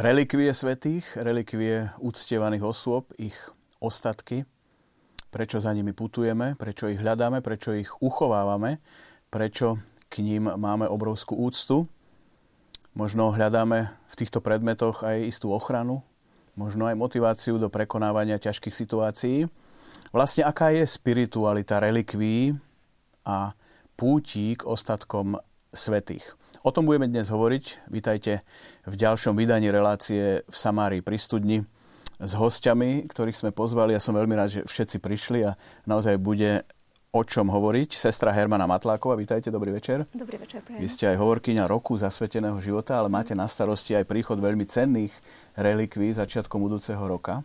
relikvie svetých, relikvie uctievaných osôb, ich ostatky, prečo za nimi putujeme, prečo ich hľadáme, prečo ich uchovávame, prečo k ním máme obrovskú úctu. Možno hľadáme v týchto predmetoch aj istú ochranu, možno aj motiváciu do prekonávania ťažkých situácií. Vlastne aká je spiritualita relikví a púti k ostatkom svetých. O tom budeme dnes hovoriť. Vítajte v ďalšom vydaní relácie v Samárii pri studni s hostiami, ktorých sme pozvali. Ja som veľmi rád, že všetci prišli a naozaj bude o čom hovoriť. Sestra Hermana Matláková, vítajte, dobrý večer. Dobrý večer. Vy ste aj hovorkyňa roku zasveteného života, ale máte na starosti aj príchod veľmi cenných relikví začiatkom budúceho roka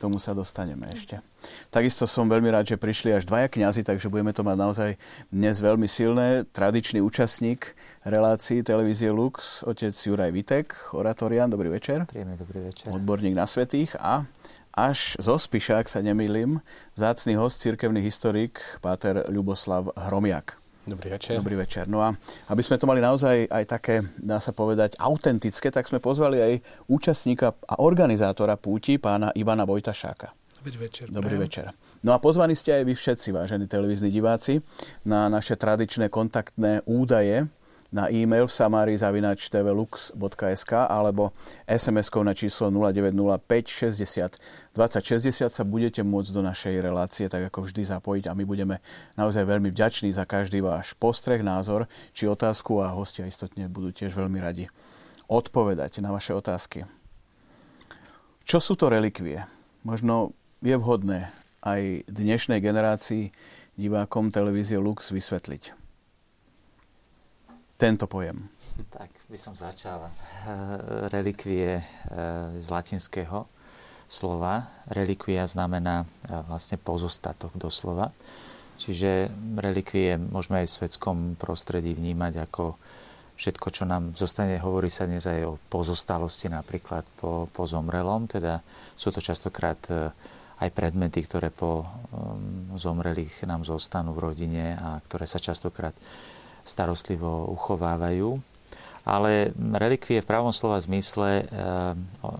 tomu sa dostaneme ešte. Takisto som veľmi rád, že prišli až dvaja kňazi, takže budeme to mať naozaj dnes veľmi silné. Tradičný účastník relácií televízie Lux, otec Juraj Vitek, oratorian, dobrý večer. Príjemný dobrý večer. Odborník na svetých a až zo Spiša, ak sa nemýlim, vzácný host, cirkevný historik, páter Ľuboslav Hromiak. Dobrý večer. Dobrý večer. No a aby sme to mali naozaj aj také, dá sa povedať, autentické, tak sme pozvali aj účastníka a organizátora púti, pána Ivana Vojtašáka. Dobrý večer. Dobrý prajem. večer. No a pozvaní ste aj vy všetci, vážení televízni diváci, na naše tradičné kontaktné údaje, na e-mail v samari.tvlux.sk alebo SMS-kou na číslo 0905 60 20 60 sa budete môcť do našej relácie tak ako vždy zapojiť a my budeme naozaj veľmi vďační za každý váš postreh, názor či otázku a hostia istotne budú tiež veľmi radi odpovedať na vaše otázky. Čo sú to relikvie? Možno je vhodné aj dnešnej generácii divákom televízie Lux vysvetliť tento pojem? Tak by som začal. Eh, relikvie eh, z latinského slova. Relikvia znamená eh, vlastne pozostatok doslova. Čiže relikvie môžeme aj v svetskom prostredí vnímať ako všetko, čo nám zostane, hovorí sa dnes aj o pozostalosti napríklad po, po zomrelom, teda sú to častokrát aj predmety, ktoré po um, zomrelých nám zostanú v rodine a ktoré sa častokrát starostlivo uchovávajú. Ale relikvie v pravom slova zmysle eh,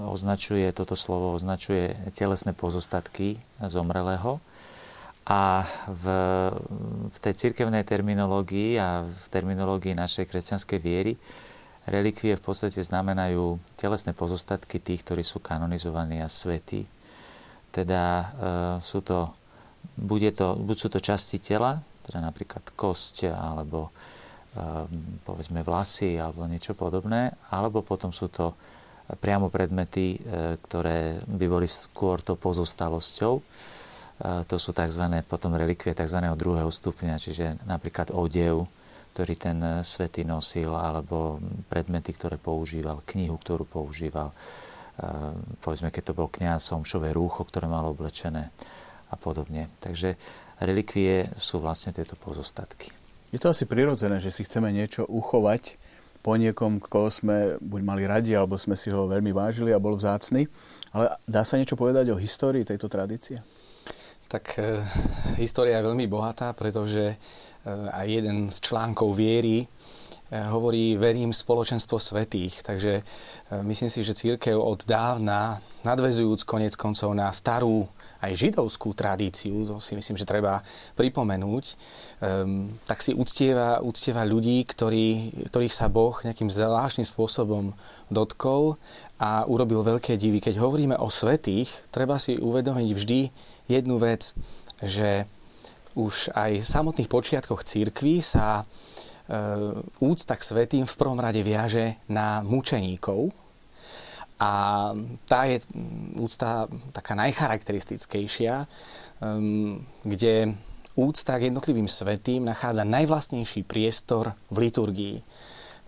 označuje, toto slovo označuje telesné pozostatky zomrelého. A v, v tej cirkevnej terminológii a v terminológii našej kresťanskej viery relikvie v podstate znamenajú telesné pozostatky tých, ktorí sú kanonizovaní a svätí. Teda e, sú to, bude to, buď sú to časti tela, teda napríklad kosť alebo povedzme vlasy alebo niečo podobné, alebo potom sú to priamo predmety, e, ktoré by boli skôr to pozostalosťou. E, to sú tzv. potom relikvie tzv. druhého stupňa, čiže napríklad odev, ktorý ten svetý nosil, alebo predmety, ktoré používal, knihu, ktorú používal, ehm, povedzme, keď to bol kniaz, somšové rúcho, ktoré malo oblečené a podobne. Takže relikvie sú vlastne tieto pozostatky. Je to asi prirodzené, že si chceme niečo uchovať po niekom, koho sme buď mali radi, alebo sme si ho veľmi vážili a bol vzácny. Ale dá sa niečo povedať o histórii tejto tradície? Tak e, história je veľmi bohatá, pretože e, aj jeden z článkov viery e, hovorí verím spoločenstvo svetých. Takže e, myslím si, že církev od dávna, nadvezujúc konec koncov na starú aj židovskú tradíciu, to si myslím, že treba pripomenúť, um, tak si uctieva, uctieva ľudí, ktorí, ktorých sa Boh nejakým zvláštnym spôsobom dotkol a urobil veľké divy. Keď hovoríme o svetých, treba si uvedomiť vždy jednu vec, že už aj v samotných počiatkoch církvy sa e, úcta k svetým v prvom rade viaže na mučeníkov, a tá je úcta taká najcharakteristickejšia, um, kde úcta k jednotlivým svetým nachádza najvlastnejší priestor v liturgii.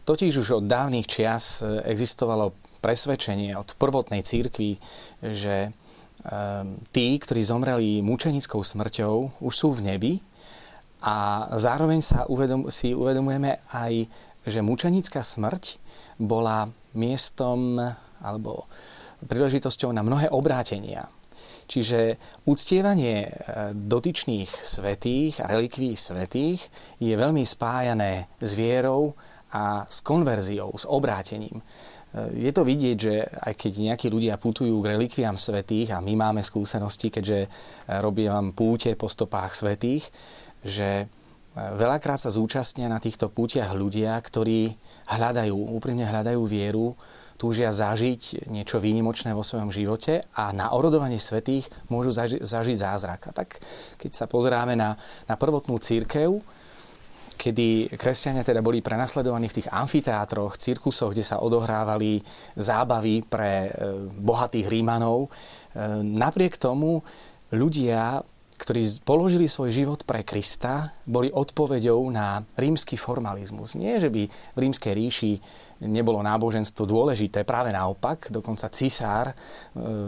Totiž už od dávnych čias e, existovalo presvedčenie od prvotnej církvy, že um, tí, ktorí zomreli mučenickou smrťou, už sú v nebi a zároveň sa uvedom, si uvedomujeme aj, že mučenická smrť bola miestom alebo príležitosťou na mnohé obrátenia. Čiže uctievanie e, dotyčných svetých a relikví svetých je veľmi spájané s vierou a s konverziou, s obrátením. je to vidieť, že aj keď nejakí ľudia putujú k relikviám svetých a my máme skúsenosti, keďže robím púte po stopách svetých, že veľakrát sa zúčastnia na týchto pútiach ľudia, ktorí hľadajú, úprimne hľadajú vieru, túžia zažiť niečo výnimočné vo svojom živote a na orodovanie svetých môžu zaži- zažiť zázrak. A tak keď sa pozeráme na, na prvotnú církev, kedy kresťania teda boli prenasledovaní v tých amfiteátroch, cirkusoch, kde sa odohrávali zábavy pre e, bohatých Rímanov. E, napriek tomu ľudia ktorí položili svoj život pre Krista, boli odpoveďou na rímsky formalizmus. Nie, že by v rímskej ríši nebolo náboženstvo dôležité, práve naopak, dokonca cisár e,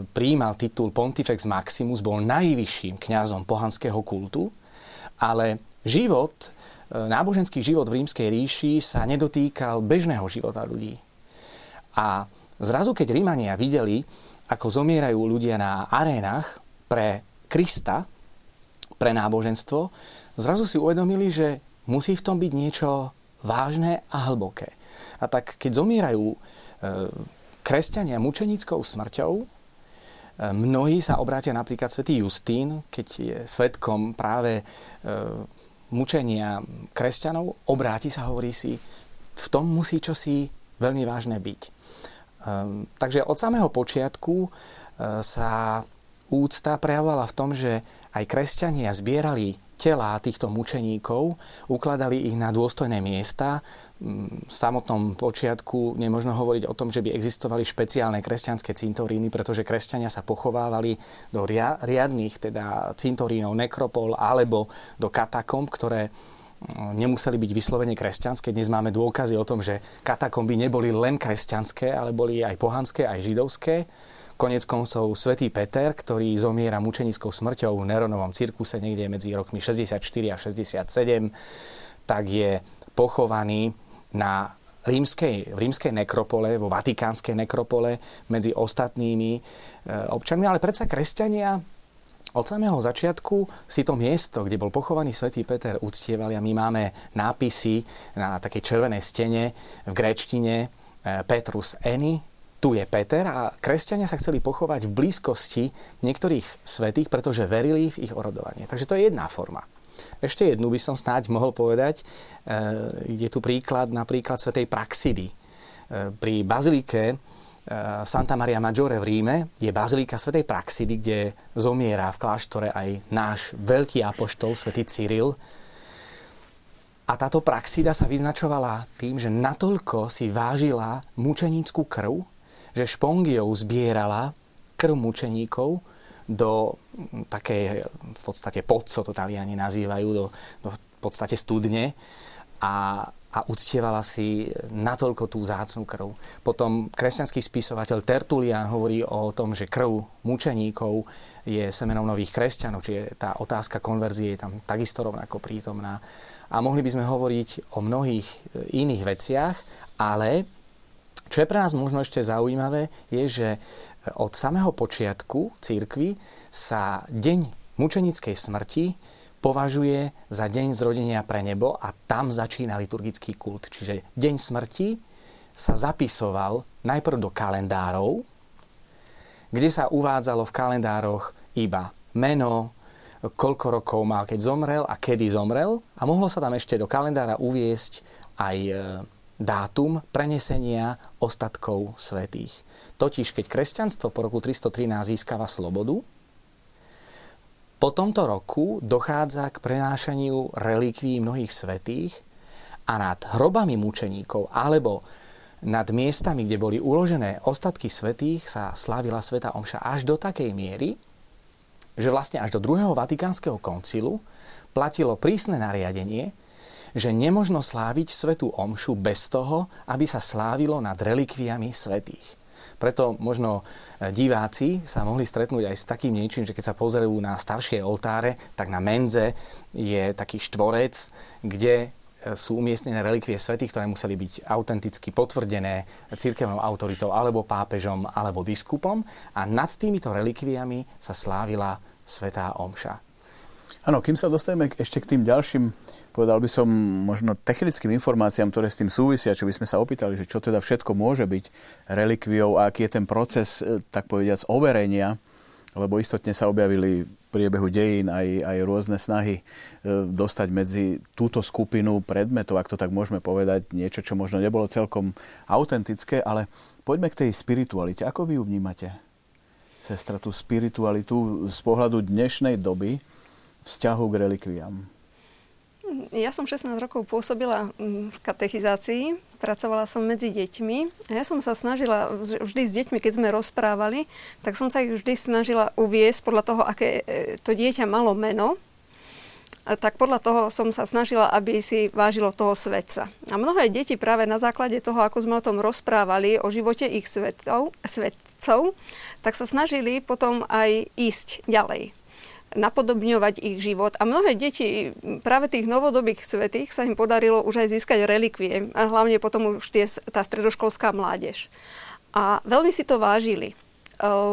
prijímal titul Pontifex Maximus, bol najvyšším kňazom pohanského kultu, ale život, e, náboženský život v rímskej ríši sa nedotýkal bežného života ľudí. A zrazu, keď Rímania videli, ako zomierajú ľudia na arénach pre Krista, pre náboženstvo, zrazu si uvedomili, že musí v tom byť niečo vážne a hlboké. A tak keď zomierajú e, kresťania mučenickou smrťou, e, mnohí sa obrátia napríklad svätý Justín, keď je svetkom práve e, mučenia kresťanov, obráti sa, hovorí si, v tom musí čosi veľmi vážne byť. Takže od samého počiatku sa úcta prejavovala v tom, že aj kresťania zbierali tela týchto mučeníkov, ukladali ich na dôstojné miesta. Mm, v samotnom počiatku nemožno hovoriť o tom, že by existovali špeciálne kresťanské cintoríny, pretože kresťania sa pochovávali do riadných teda cintorínov, nekropol alebo do katakomb, ktoré mm, nemuseli byť vyslovene kresťanské. Dnes máme dôkazy o tom, že katakomby neboli len kresťanské, ale boli aj pohanské, aj židovské. Konec koncov svätý Peter, ktorý zomiera mučenickou smrťou v Neronovom cirkuse niekde medzi rokmi 64 a 67, tak je pochovaný na rímskej, v rímskej nekropole, vo vatikánskej nekropole medzi ostatnými e, občanmi, ale predsa kresťania od samého začiatku si to miesto, kde bol pochovaný svätý Peter, uctievali. A my máme nápisy na takej červenej stene v gréčtine e, Petrus Eni, tu je Peter a kresťania sa chceli pochovať v blízkosti niektorých svetých, pretože verili v ich orodovanie. Takže to je jedna forma. Ešte jednu by som snáď mohol povedať. E, je tu príklad napríklad svetej Praxidy. E, pri bazilike e, Santa Maria Maggiore v Ríme je bazilika svetej Praxidy, kde zomiera v kláštore aj náš veľký apoštol, svätý Cyril, a táto praxida sa vyznačovala tým, že natoľko si vážila mučeníckú krv, že špongiou zbierala krv mučeníkov do takej v podstate podco, to Taliani nazývajú, do, do v podstate studne a, a uctievala si natoľko tú zácnú krv. Potom kresťanský spisovateľ Tertulian hovorí o tom, že krv mučeníkov je semenom nových kresťanov, čiže tá otázka konverzie je tam takisto rovnako prítomná. A mohli by sme hovoriť o mnohých iných veciach, ale čo je pre nás možno ešte zaujímavé, je, že od samého počiatku církvy sa deň mučenickej smrti považuje za deň zrodenia pre nebo a tam začína liturgický kult. Čiže deň smrti sa zapisoval najprv do kalendárov, kde sa uvádzalo v kalendároch iba meno, koľko rokov mal, keď zomrel a kedy zomrel. A mohlo sa tam ešte do kalendára uviesť aj e, dátum prenesenia ostatkov svetých. Totiž, keď kresťanstvo po roku 313 získava slobodu, po tomto roku dochádza k prenášaniu relikví mnohých svetých a nad hrobami mučeníkov alebo nad miestami, kde boli uložené ostatky svetých, sa slávila Sveta Omša až do takej miery, že vlastne až do druhého Vatikánskeho koncilu platilo prísne nariadenie, že nemožno sláviť svetú omšu bez toho, aby sa slávilo nad relikviami svetých. Preto možno e, diváci sa mohli stretnúť aj s takým niečím, že keď sa pozerajú na staršie oltáre, tak na menze je taký štvorec, kde e, sú umiestnené relikvie svetých, ktoré museli byť autenticky potvrdené církevnou autoritou alebo pápežom alebo biskupom a nad týmito relikviami sa slávila svetá omša. Áno, kým sa dostaneme ešte k tým ďalším, povedal by som, možno technickým informáciám, ktoré s tým súvisia, čo by sme sa opýtali, že čo teda všetko môže byť relikviou a aký je ten proces, e, tak povediac, overenia, lebo istotne sa objavili v priebehu dejín aj, aj rôzne snahy e, dostať medzi túto skupinu predmetov, ak to tak môžeme povedať, niečo, čo možno nebolo celkom autentické, ale poďme k tej spiritualite. Ako vy ju vnímate, sestra, tú spiritualitu z pohľadu dnešnej doby, vzťahu k relikviám? Ja som 16 rokov pôsobila mm, v katechizácii, pracovala som medzi deťmi. A ja som sa snažila vždy s deťmi, keď sme rozprávali, tak som sa ich vždy snažila uviesť podľa toho, aké e, to dieťa malo meno, tak podľa toho som sa snažila, aby si vážilo toho svetca. A mnohé deti práve na základe toho, ako sme o tom rozprávali, o živote ich svetov, svetcov, tak sa snažili potom aj ísť ďalej napodobňovať ich život. A mnohé deti, práve tých novodobých svetých, sa im podarilo už aj získať relikvie. A hlavne potom už tie, tá stredoškolská mládež. A veľmi si to vážili. E,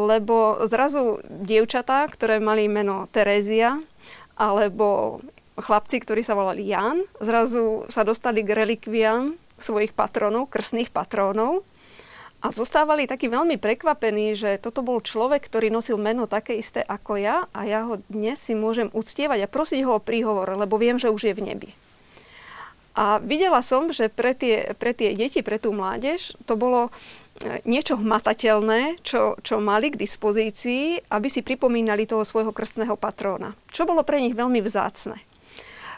lebo zrazu dievčatá, ktoré mali meno Terézia, alebo chlapci, ktorí sa volali Jan, zrazu sa dostali k relikviám svojich patronov, krstných patrónov a zostávali takí veľmi prekvapení, že toto bol človek, ktorý nosil meno také isté ako ja a ja ho dnes si môžem uctievať a prosiť ho o príhovor, lebo viem, že už je v nebi. A videla som, že pre tie, pre tie deti, pre tú mládež, to bolo e, niečo hmatateľné, čo, čo mali k dispozícii, aby si pripomínali toho svojho krstného patróna. Čo bolo pre nich veľmi vzácne.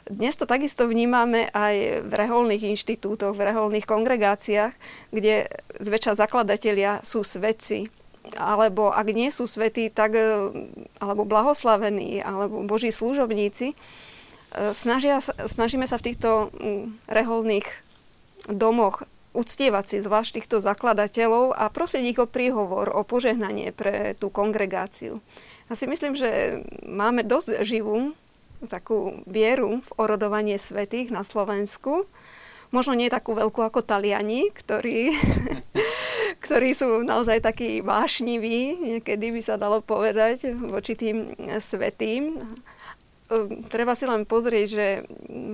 Dnes to takisto vnímame aj v reholných inštitútoch, v reholných kongregáciách, kde zväčša zakladatelia sú svedci, alebo ak nie sú svetí, tak e, alebo blahoslavení, alebo boží služobníci, e, snažia, snažíme sa v týchto reholných domoch uctievať si zvlášť týchto zakladateľov a prosiť ich o príhovor, o požehnanie pre tú kongregáciu. Ja si myslím, že máme dosť živú takú vieru v orodovanie svetých na Slovensku. Možno nie takú veľkú ako Taliani, ktorí, ktorí sú naozaj takí vášniví, niekedy by sa dalo povedať, voči tým svetým. Ehm, treba si len pozrieť, že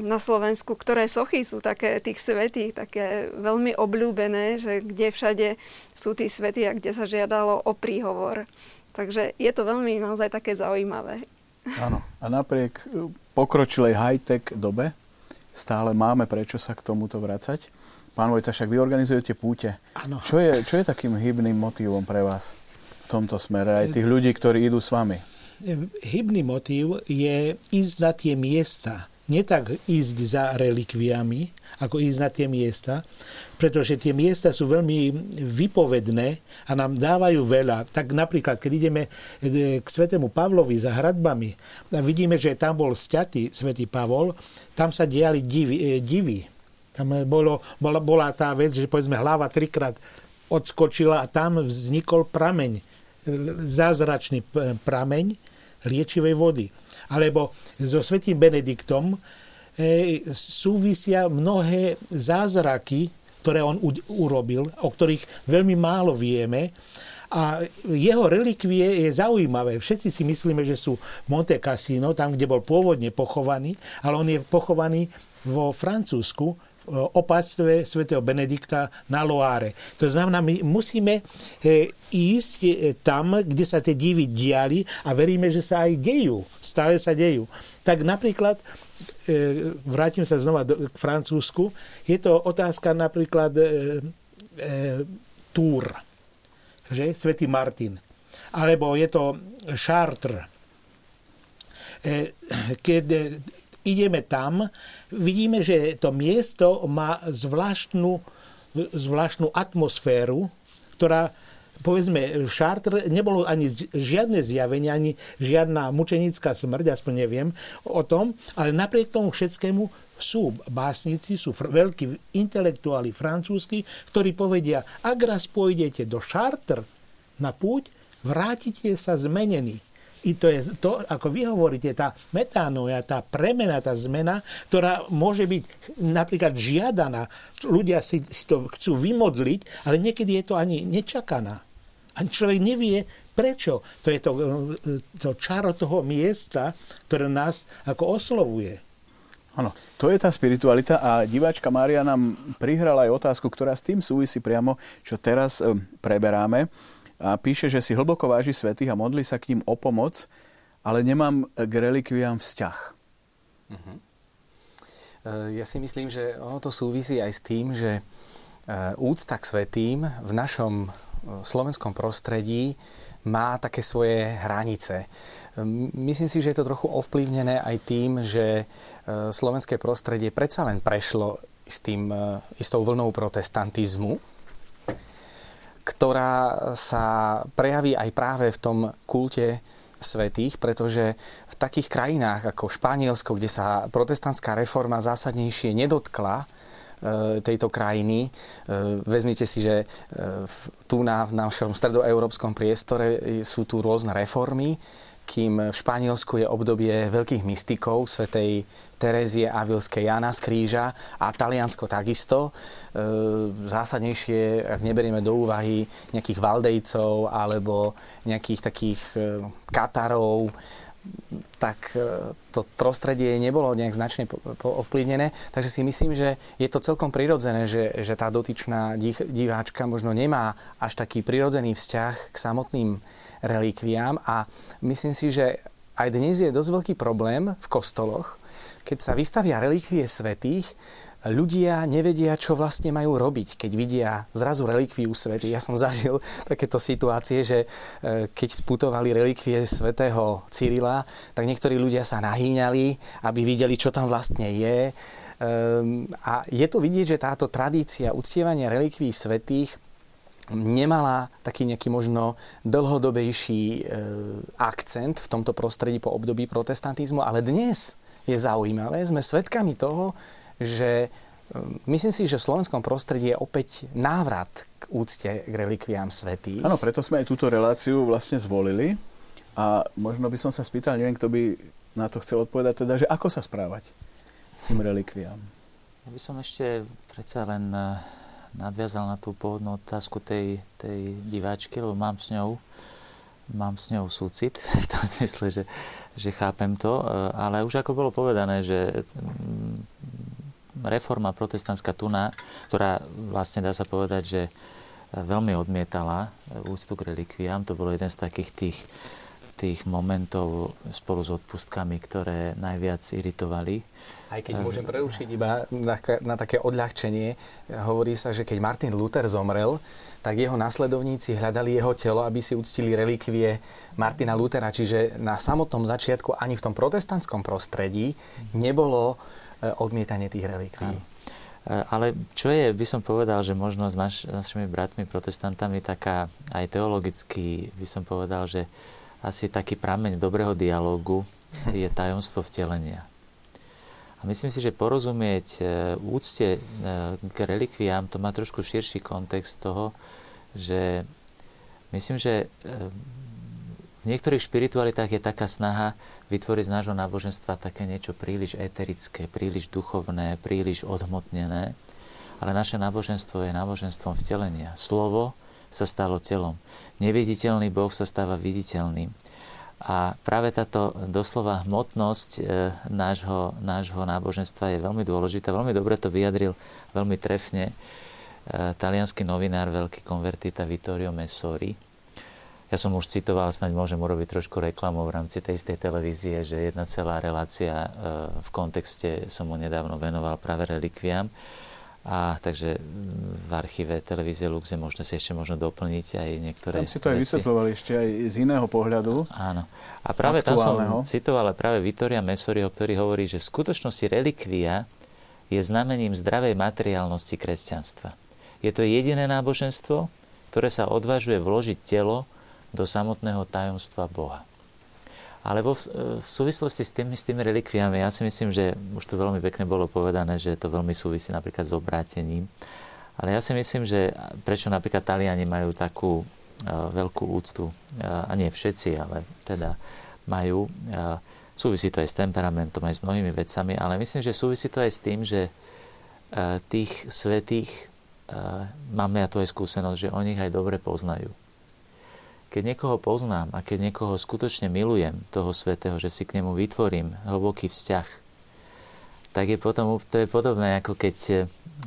na Slovensku, ktoré sochy sú také tých svetých, také veľmi obľúbené, že kde všade sú tí svetí a kde sa žiadalo o príhovor. Takže je to veľmi naozaj také zaujímavé. Áno. A napriek e, pokročilej high-tech dobe stále máme prečo sa k tomuto vracať. Pán Vojta, však vy organizujete púte. Áno. Čo je, čo je takým hybným motivom pre vás v tomto smere? Aj tých ľudí, ktorí idú s vami. Hybný motív je ísť na tie miesta, nie tak ísť za relikviami, ako ísť na tie miesta, pretože tie miesta sú veľmi vypovedné a nám dávajú veľa. Tak napríklad, keď ideme e, k svetému Pavlovi za hradbami a vidíme, že tam bol sťatý svätý Pavol, tam sa diali divy. E, divy. Tam bolo, bola, bola tá vec, že povedzme hlava trikrát odskočila a tam vznikol prameň, zázračný prameň liečivej vody alebo so svetým Benediktom e, súvisia mnohé zázraky, ktoré on urobil, o ktorých veľmi málo vieme. A jeho relikvie je zaujímavé. Všetci si myslíme, že sú Monte Cassino, tam, kde bol pôvodne pochovaný, ale on je pochovaný vo Francúzsku, opatstve svätého Benedikta na Loáre. To znamená, my musíme e, ísť e, tam, kde sa tie divy diali a veríme, že sa aj dejú. Stále sa dejú. Tak napríklad, e, vrátim sa znova k Francúzsku, je to otázka napríklad Tour, že? Svetý Martin. Alebo je to Chartres. Keď ideme tam, vidíme, že to miesto má zvláštnu, zvláštnu atmosféru, ktorá povedzme, Chartres nebolo ani žiadne zjavenie, ani žiadna mučenická smrť, aspoň neviem o tom, ale napriek tomu všetkému sú básnici, sú fr- veľkí intelektuáli francúzski, ktorí povedia, ak raz pôjdete do Chartres na púť, vrátite sa zmenení. I to je to, ako vy hovoríte, tá metánoja, tá premena, tá zmena, ktorá môže byť napríklad žiadaná. Ľudia si, si to chcú vymodliť, ale niekedy je to ani nečakaná. A človek nevie, Prečo? To je to, to čaro toho miesta, ktoré nás ako oslovuje. Áno, to je tá spiritualita a diváčka Mária nám prihrala aj otázku, ktorá s tým súvisí priamo, čo teraz e, preberáme. A píše, že si hlboko váži svetých a modli sa k ním o pomoc, ale nemám k relikviám vzťah. Uh-huh. Ja si myslím, že ono to súvisí aj s tým, že e, úcta k svetým v našom slovenskom prostredí má také svoje hranice. Myslím si, že je to trochu ovplyvnené aj tým, že e, slovenské prostredie predsa len prešlo istým, e, istou vlnou protestantizmu, ktorá sa prejaví aj práve v tom kulte svetých, pretože v takých krajinách ako Španielsko, kde sa protestantská reforma zásadnejšie nedotkla, E, tejto krajiny. E, vezmite si, že e, tu na, v našom stredoeurópskom priestore sú tu rôzne reformy, kým v Španielsku je obdobie veľkých mystikov, svetej Terezie Avilskej Jana z Kríža a Taliansko takisto. Zásadnejšie, ak neberieme do úvahy nejakých Valdejcov alebo nejakých takých Katarov, tak e, to prostredie nebolo nejak značne ovplyvnené. Takže si myslím, že je to celkom prirodzené, že, že tá dotyčná diváčka možno nemá až taký prirodzený vzťah k samotným relikviám a myslím si, že aj dnes je dosť veľký problém v kostoloch, keď sa vystavia relikvie svetých, ľudia nevedia, čo vlastne majú robiť, keď vidia zrazu relikviu svety. Ja som zažil takéto situácie, že e, keď putovali relikvie svätého Cyrila, tak niektorí ľudia sa nahýňali, aby videli, čo tam vlastne je. Ehm, a je to vidieť, že táto tradícia uctievania relikví svetých nemala taký nejaký možno dlhodobejší e, akcent v tomto prostredí po období protestantizmu, ale dnes je zaujímavé, sme svedkami toho, že um, myslím si, že v slovenskom prostredí je opäť návrat k úcte k relikviám svetých. Áno, preto sme aj túto reláciu vlastne zvolili. A možno by som sa spýtal, neviem, kto by na to chcel odpovedať, teda, že ako sa správať tým relikviám. Ja by som ešte predsa len eh, nadviazal na tú pôvodnú otázku tej, tej diváčky, lebo mám s ňou mám s ňou súcit, v tom smysle, že, že chápem to, eh, ale už ako bolo povedané, že mm, reforma protestantská tuna, ktorá vlastne dá sa povedať, že veľmi odmietala úctu k relikviám. To bolo jeden z takých tých, tých momentov spolu s odpustkami, ktoré najviac iritovali. Aj keď môžem prerušiť iba na, na také odľahčenie, hovorí sa, že keď Martin Luther zomrel, tak jeho nasledovníci hľadali jeho telo, aby si uctili relikvie Martina Luthera. Čiže na samotnom začiatku ani v tom protestantskom prostredí nebolo E, odmietanie tých relikví. E, ale čo je, by som povedal, že možno s naš, našimi bratmi protestantami taká aj teologicky, by som povedal, že asi taký prameň dobrého dialogu je tajomstvo vtelenia. A myslím si, že porozumieť e, úcte k relikviám, to má trošku širší kontext toho, že myslím, že v niektorých špiritualitách je taká snaha vytvoriť z nášho náboženstva také niečo príliš eterické, príliš duchovné, príliš odhmotnené. Ale naše náboženstvo je náboženstvom vtelenia. Slovo sa stalo telom. Neviditeľný Boh sa stáva viditeľným. A práve táto doslova hmotnosť e, nášho, nášho náboženstva je veľmi dôležitá. Veľmi dobre to vyjadril veľmi trefne e, talianský novinár, veľký konvertita Vittorio Messori, ja som už citoval, snáď môžem urobiť trošku reklamu v rámci tej istej televízie, že jedna celá relácia e, v kontexte som mu nedávno venoval práve relikviám. A takže v archíve televízie Luxe možno si ešte možno doplniť aj niektoré Tam si to aj vysvetľovali ešte aj z iného pohľadu. Áno. A práve tam som citoval práve Vittoria Messoriho, ktorý hovorí, že v skutočnosti relikvia je znamením zdravej materiálnosti kresťanstva. Je to jediné náboženstvo, ktoré sa odvážuje vložiť telo do samotného tajomstva Boha. Ale vo, v súvislosti s tými, s tými relikviami, ja si myslím, že už to veľmi pekne bolo povedané, že to veľmi súvisí napríklad s obrátením. Ale ja si myslím, že prečo napríklad Taliani majú takú uh, veľkú úctu, uh, a nie všetci, ale teda majú, uh, súvisí to aj s temperamentom, aj s mnohými vecami, ale myslím, že súvisí to aj s tým, že uh, tých svetých uh, máme ja to aj skúsenosť, že oni ich aj dobre poznajú keď niekoho poznám a keď niekoho skutočne milujem, toho svetého, že si k nemu vytvorím hlboký vzťah, tak je potom, to je podobné, ako keď eh,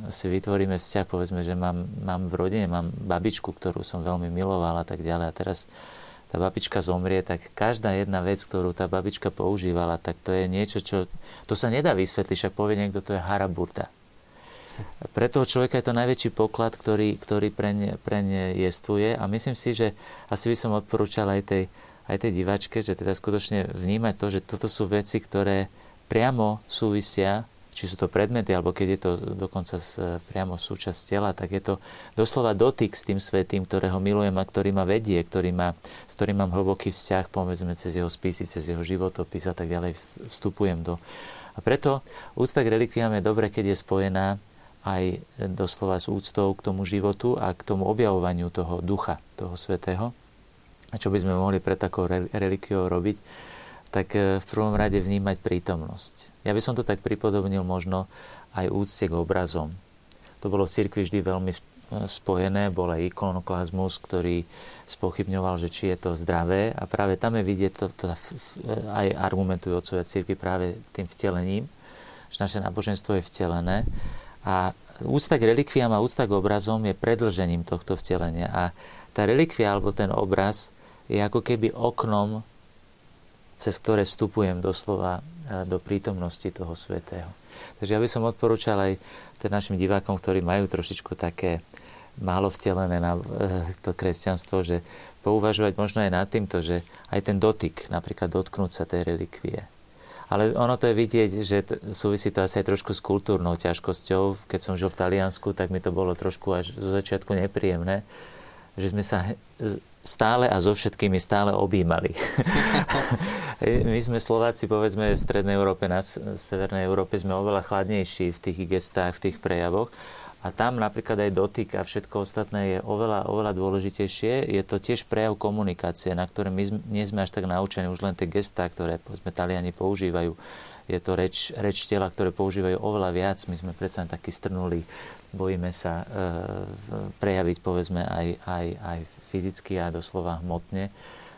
si vytvoríme vzťah, povedzme, že mám, mám v rodine, mám babičku, ktorú som veľmi milovala a tak ďalej a teraz tá babička zomrie, tak každá jedna vec, ktorú tá babička používala, tak to je niečo, čo... To sa nedá vysvetliť, však povie niekto, to je haraburda. Pre toho človeka je to najväčší poklad, ktorý, ktorý preň, preň jestvuje a myslím si, že asi by som odporúčal aj tej, aj tej divačke, že teda skutočne vnímať to, že toto sú veci, ktoré priamo súvisia, či sú to predmety, alebo keď je to dokonca priamo súčasť tela, tak je to doslova dotyk s tým svetým, ktorého milujem a ktorý ma vedie, ktorý ma, s ktorým mám hlboký vzťah, povedzme cez jeho spisy, cez jeho životopis a tak ďalej, vstupujem do. A preto úcta k relikviám je dobre, keď je spojená aj doslova s úctou k tomu životu a k tomu objavovaniu toho ducha, toho svetého. A čo by sme mohli pre takou relikviou robiť? Tak e, v prvom rade vnímať prítomnosť. Ja by som to tak pripodobnil možno aj úcte k obrazom. To bolo v cirkvi vždy veľmi e, spojené, bol aj ikonoklazmus, ktorý spochybňoval, že či je to zdravé a práve tam je vidieť to, to aj argumentujú otcovia cirkvi práve tým vtelením, že naše náboženstvo je vtelené a úcta k relikviám a úcta k obrazom je predlžením tohto vtelenia. A tá relikvia alebo ten obraz je ako keby oknom, cez ktoré vstupujem doslova e, do prítomnosti toho svetého. Takže ja by som odporúčal aj našim divákom, ktorí majú trošičku také málo vtelené na e, to kresťanstvo, že pouvažovať možno aj nad týmto, že aj ten dotyk, napríklad dotknúť sa tej relikvie, ale ono to je vidieť, že t- súvisí to asi aj trošku s kultúrnou ťažkosťou. Keď som žil v Taliansku, tak mi to bolo trošku až zo začiatku nepríjemné, že sme sa stále a so všetkými stále objímali. My sme Slováci, povedzme, v Strednej Európe, na Severnej Európe sme oveľa chladnejší v tých gestách, v tých prejavoch. A tam napríklad aj dotyk a všetko ostatné je oveľa, oveľa dôležitejšie. Je to tiež prejav komunikácie, na ktoré my nie sme až tak naučení, už len tie gestá, ktoré povedzme Taliani používajú. Je to reč, reč tela, ktoré používajú oveľa viac. My sme predsa takí strnuli, bojíme sa e, prejaviť povedzme aj, aj, aj fyzicky a doslova hmotne.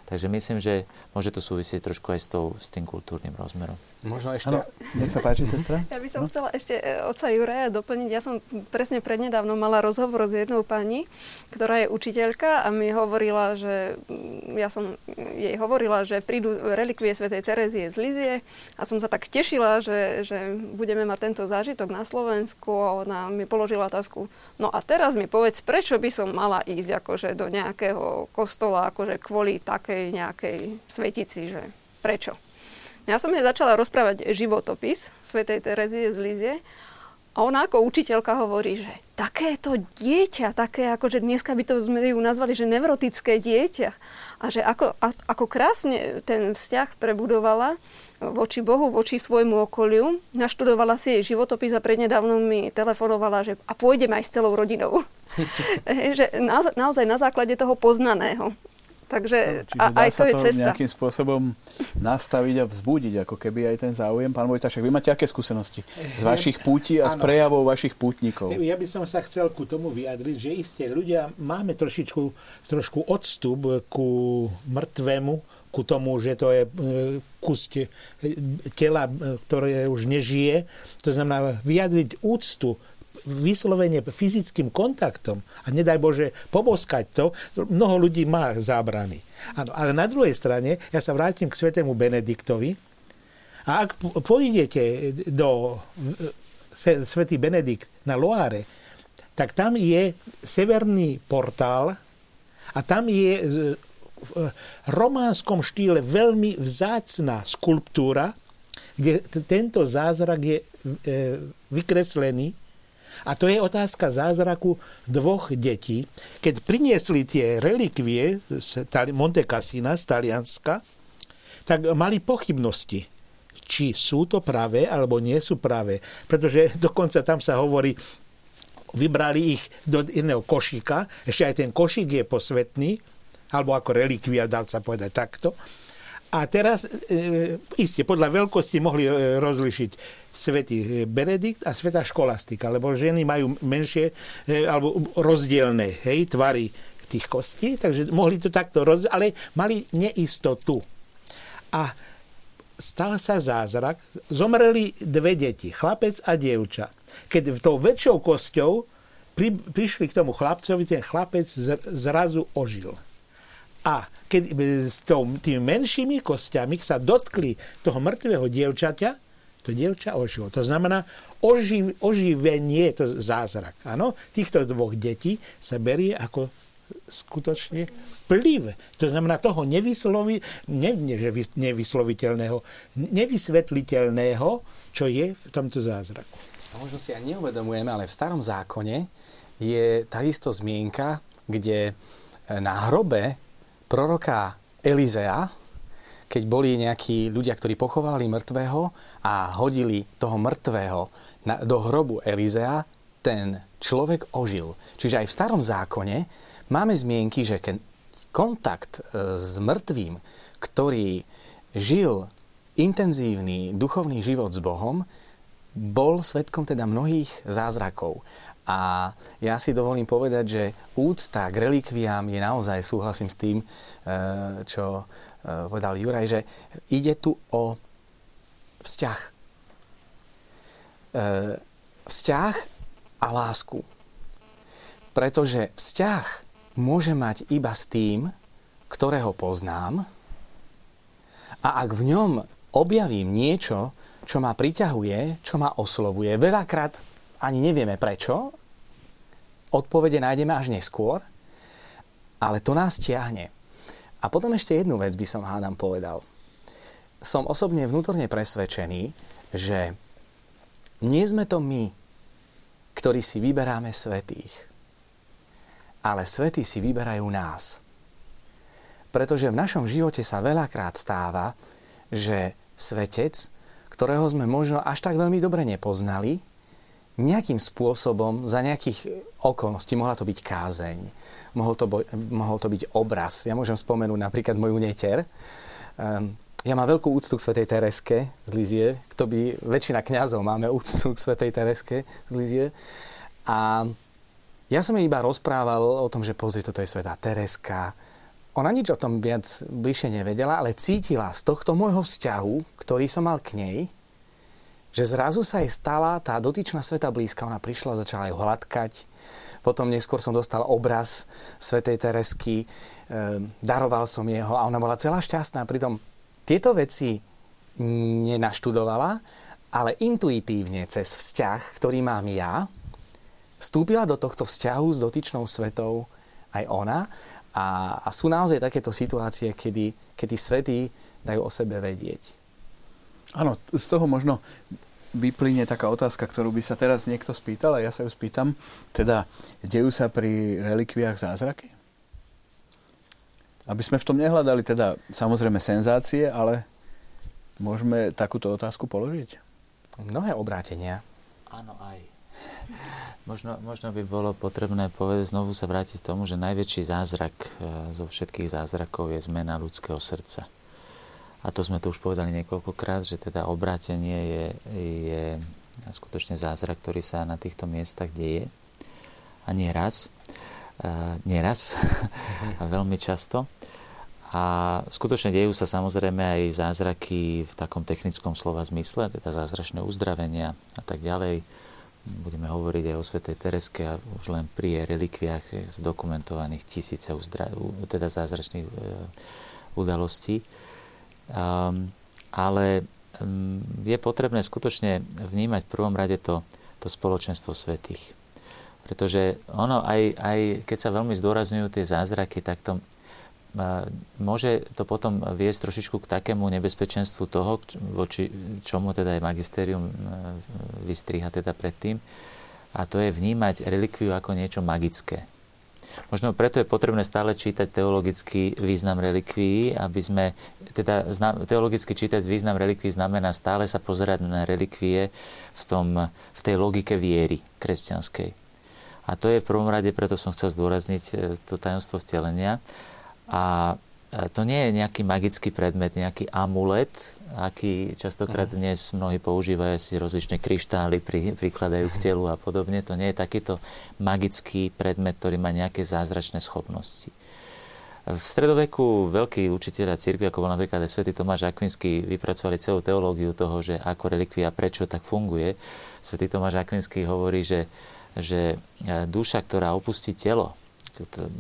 Takže myslím, že môže to súvisieť trošku aj s, tou, s tým kultúrnym rozmerom. Možno ešte... Ano, nech sa páči, sestra. Ja by som no. chcela ešte e, oca Juraja doplniť. Ja som presne prednedávno mala rozhovor s jednou pani, ktorá je učiteľka a mi hovorila, že mm, ja som jej hovorila, že prídu relikvie svätej Terezie z Lizie a som sa tak tešila, že, že budeme mať tento zážitok na Slovensku a ona mi položila otázku, no a teraz mi povedz, prečo by som mala ísť akože do nejakého kostola akože kvôli takej nejakej svetici, že prečo? Ja som jej začala rozprávať životopis svätej Terezie z Lízie a ona ako učiteľka hovorí, že takéto dieťa, také ako, že dneska by to sme ju nazvali, že nevrotické dieťa. A že ako, a, ako krásne ten vzťah prebudovala voči Bohu, voči svojmu okoliu. Naštudovala si jej životopis a prednedávno mi telefonovala, že a pôjdem aj s celou rodinou. že na, naozaj na základe toho poznaného. Takže no, a, aj to je cesta. nejakým spôsobom nastaviť a vzbudiť, ako keby aj ten záujem. Pán Vojta, však vy máte aké skúsenosti z vašich púti a z prejavov vašich pútnikov? Ja by som sa chcel ku tomu vyjadriť, že isté ľudia máme trošičku, trošku odstup ku mŕtvemu, ku tomu, že to je e, kus tela, e, ktoré už nežije. To znamená vyjadriť úctu vyslovene fyzickým kontaktom a nedaj Bože poboskať to, mnoho ľudí má zábrany. Ano, ale na druhej strane, ja sa vrátim k svetému Benediktovi a ak pôjdete do e, svätý Benedikt na Loáre, tak tam je severný portál a tam je v románskom štýle veľmi vzácná skulptúra, kde tento zázrak je e, vykreslený a to je otázka zázraku dvoch detí. Keď priniesli tie relikvie z Monte Cassina, z Talianska, tak mali pochybnosti, či sú to pravé, alebo nie sú pravé. Pretože dokonca tam sa hovorí, vybrali ich do jedného košíka, ešte aj ten košík je posvetný, alebo ako relikvia, dal sa povedať takto. A teraz, e, iste, podľa veľkosti mohli e, rozlišiť svätý e, Benedikt a svätá školastika, lebo ženy majú menšie e, alebo rozdielne hej, tvary tých kostí, takže mohli to takto roz... ale mali neistotu. A stal sa zázrak, zomreli dve deti, chlapec a dievča. Keď tou väčšou kosťou pri, prišli k tomu chlapcovi, ten chlapec zrazu ožil. A keď s tými menšími kostiami sa dotkli toho mŕtvého dievčaťa, to dievča ožilo. To znamená, oživ, oživenie, to zázrak. Áno, týchto dvoch detí sa berie ako skutočne vplyv. To znamená toho nevyslovi, ne, ne, nevysloviteľného, nevysvetliteľného, čo je v tomto zázraku. A možno si aj neuvedomujeme, ale v starom zákone je takisto zmienka, kde na hrobe proroka Elizea, keď boli nejakí ľudia, ktorí pochovali mŕtvého a hodili toho mŕtvého na, do hrobu Elizea, ten človek ožil. Čiže aj v starom zákone máme zmienky, že keď kontakt e, s mŕtvým, ktorý žil intenzívny duchovný život s Bohom, bol svetkom teda mnohých zázrakov. A ja si dovolím povedať, že úcta k relikviám je naozaj, súhlasím s tým, e, čo e, povedal Juraj, že ide tu o vzťah. E, vzťah a lásku. Pretože vzťah môže mať iba s tým, ktorého poznám a ak v ňom objavím niečo, čo ma priťahuje, čo ma oslovuje, veľakrát ani nevieme prečo. Odpovede nájdeme až neskôr, ale to nás tiahne. A potom ešte jednu vec by som hádam povedal. Som osobne vnútorne presvedčený, že nie sme to my, ktorí si vyberáme svetých, ale svetí si vyberajú nás. Pretože v našom živote sa veľakrát stáva, že svetec, ktorého sme možno až tak veľmi dobre nepoznali, nejakým spôsobom, za nejakých okolností, mohla to byť kázeň, mohol to, bo, mohol to byť obraz. Ja môžem spomenúť napríklad moju neter. Um, ja mám veľkú úctu k Svetej Tereske z Lizie. Kto by, väčšina kňazov máme úctu k Svetej Tereske z Lizie. A ja som jej iba rozprával o tom, že pozri, toto je Svetá Tereska. Ona nič o tom viac bližšie nevedela, ale cítila z tohto môjho vzťahu, ktorý som mal k nej, že zrazu sa jej stala tá dotyčná sveta blízka. Ona prišla, začala ju hladkať. Potom neskôr som dostal obraz svetej Teresky, e, daroval som jeho a ona bola celá šťastná. Pritom tieto veci nenaštudovala, ale intuitívne cez vzťah, ktorý mám ja, vstúpila do tohto vzťahu s dotyčnou svetou aj ona a, a sú naozaj takéto situácie, kedy, kedy svety dajú o sebe vedieť. Áno, z toho možno vyplyne taká otázka, ktorú by sa teraz niekto spýtal a ja sa ju spýtam. Teda, dejú sa pri relikviách zázraky? Aby sme v tom nehľadali teda samozrejme senzácie, ale môžeme takúto otázku položiť? Mnohé obrátenia. Áno, aj. Možno, možno by bolo potrebné povedať, znovu sa vrátiť k tomu, že najväčší zázrak e, zo všetkých zázrakov je zmena ľudského srdca a to sme tu už povedali niekoľkokrát, že teda obrátenie je, je skutočne zázrak, ktorý sa na týchto miestach deje. A nie raz. A nie raz. a veľmi často. A skutočne dejú sa samozrejme aj zázraky v takom technickom slova zmysle, teda zázračné uzdravenia a tak ďalej. Budeme hovoriť aj o Svetej Tereske a už len pri jej relikviách zdokumentovaných tisíce uzdra- teda zázračných e, udalostí. Um, ale um, je potrebné skutočne vnímať v prvom rade to, to spoločenstvo svetých. Pretože ono, aj, aj keď sa veľmi zdôrazňujú tie zázraky, tak to uh, môže to potom viesť trošičku k takému nebezpečenstvu toho, voči čomu teda aj magisterium vystriha teda predtým, a to je vnímať relikviu ako niečo magické. Možno preto je potrebné stále čítať teologický význam relikvií, aby sme, teda teologicky čítať význam relikvií znamená stále sa pozerať na relikvie v, tom, v tej logike viery kresťanskej. A to je v prvom rade, preto som chcel zdôrazniť e, to tajomstvo vtelenia. A to nie je nejaký magický predmet, nejaký amulet, aký častokrát mhm. dnes mnohí používajú si rozličné kryštály, pri, prikladajú k telu a podobne. To nie je takýto magický predmet, ktorý má nejaké zázračné schopnosti. V stredoveku veľkí učiteľia cirkvi, ako bol napríklad aj svätý Tomáš Akvinský, vypracovali celú teológiu toho, že ako relikvia, prečo tak funguje. Svätý Tomáš Akvinský hovorí, že, že e, duša, ktorá opustí telo,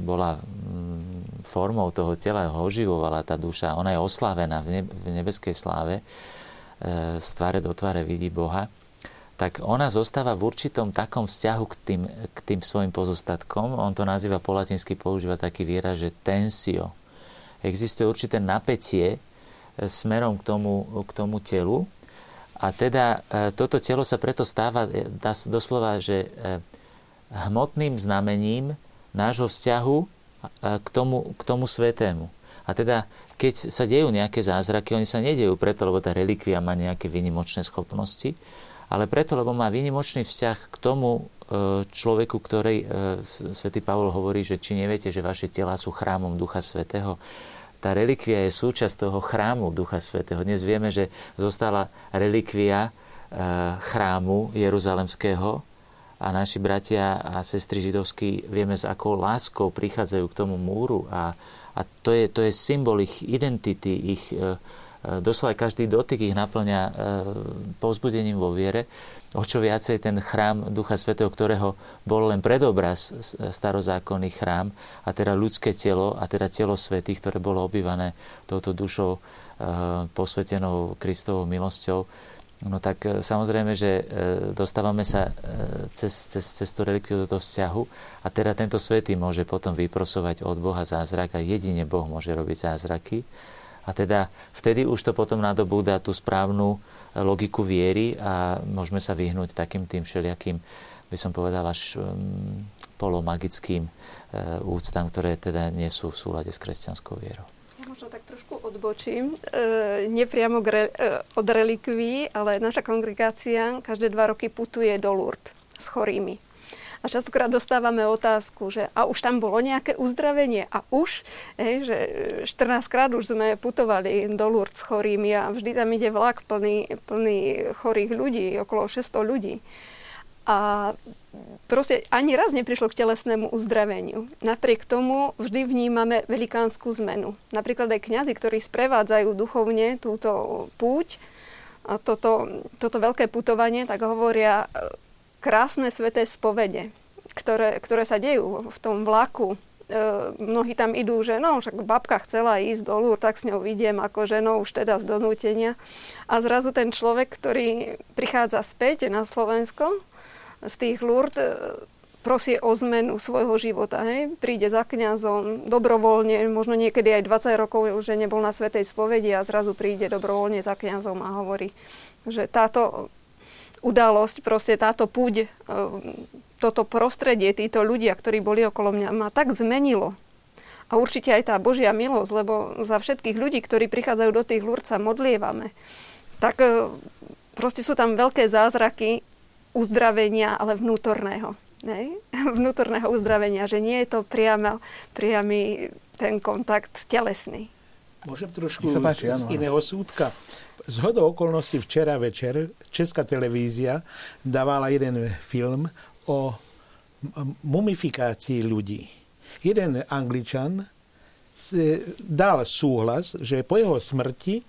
bola mm, formou toho tela, ho oživovala tá duša, ona je oslávená v nebeskej sláve, e, z tváre do tváre vidí Boha, tak ona zostáva v určitom takom vzťahu k tým, k tým svojim pozostatkom. On to nazýva po latinsky, používa taký výraz, že tensio. Existuje určité napätie e, smerom k tomu, k tomu telu. A teda e, toto telo sa preto stáva doslova, že hmotným znamením nášho vzťahu k tomu, k tomu svetému. A teda, keď sa dejú nejaké zázraky, oni sa nedejú preto, lebo tá relikvia má nejaké výnimočné schopnosti, ale preto, lebo má výnimočný vzťah k tomu e, človeku, ktorý e, svätý Pavol hovorí, že či neviete, že vaše tela sú chrámom Ducha Svetého. Tá relikvia je súčasť toho chrámu Ducha Svetého. Dnes vieme, že zostala relikvia e, chrámu Jeruzalemského, a naši bratia a sestry židovskí vieme, s akou láskou prichádzajú k tomu múru a, a to, je, to je symbol ich identity, ich, doslova každý dotyk ich naplňa e, povzbudením vo viere. O čo viacej ten chrám Ducha Svetého, ktorého bol len predobraz starozákonný chrám a teda ľudské telo a teda telo svetých, ktoré bolo obývané touto dušou posvetenou Kristovou milosťou, No tak e, samozrejme, že e, dostávame sa e, cez, cez, cez tú relikviu do toho vzťahu a teda tento svetý môže potom vyprosovať od Boha zázrak a jedine Boh môže robiť zázraky. A teda vtedy už to potom nadobúda tú správnu logiku viery a môžeme sa vyhnúť takým tým všelijakým, by som povedal, až um, polomagickým uh, úctam, ktoré teda nie sú v súlade s kresťanskou vierou. Ja možno tak trošku odbočím, e, nepriamo re, e, od relikví, ale naša kongregácia každé dva roky putuje do Lourdes s chorými. A častokrát dostávame otázku, že a už tam bolo nejaké uzdravenie a už, hej, že 14 krát už sme putovali do Lourdes chorými a vždy tam ide vlak plný, plný chorých ľudí, okolo 600 ľudí. A proste ani raz neprišlo k telesnému uzdraveniu. Napriek tomu vždy vnímame velikánsku zmenu. Napríklad aj kňazi, ktorí sprevádzajú duchovne túto púť, a toto, toto veľké putovanie, tak hovoria krásne sveté spovede, ktoré, ktoré sa dejú v tom vlaku. E, mnohí tam idú, že no, však babka chcela ísť do Lúr, tak s ňou vidiem ako ženou už teda z donútenia. A zrazu ten človek, ktorý prichádza späť na Slovensko, z tých lúrd e, prosí o zmenu svojho života. Hej? Príde za kňazom dobrovoľne, možno niekedy aj 20 rokov, že nebol na Svetej spovedi a zrazu príde dobrovoľne za kňazom a hovorí, že táto udalosť, proste táto púď, e, toto prostredie, títo ľudia, ktorí boli okolo mňa, ma tak zmenilo. A určite aj tá Božia milosť, lebo za všetkých ľudí, ktorí prichádzajú do tých lúrd, sa modlievame. Tak e, proste sú tam veľké zázraky uzdravenia, ale vnútorného. Nej? Vnútorného uzdravenia, že nie je to priamo, priamy ten kontakt telesný. Môžem trošku páči, z, z iného súdka. Z hodou okolností včera večer Česká televízia dávala jeden film o mumifikácii ľudí. Jeden angličan dal súhlas, že po jeho smrti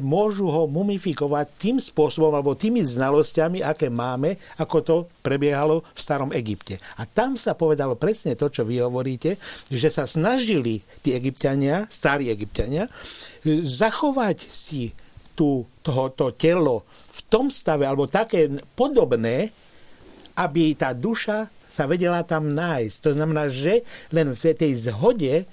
môžu ho mumifikovať tým spôsobom alebo tými znalosťami, aké máme, ako to prebiehalo v starom Egypte. A tam sa povedalo presne to, čo vy hovoríte, že sa snažili tí egyptiania, starí egyptiania, zachovať si tú, tohoto telo v tom stave, alebo také podobné, aby tá duša sa vedela tam nájsť. To znamená, že len v tej zhode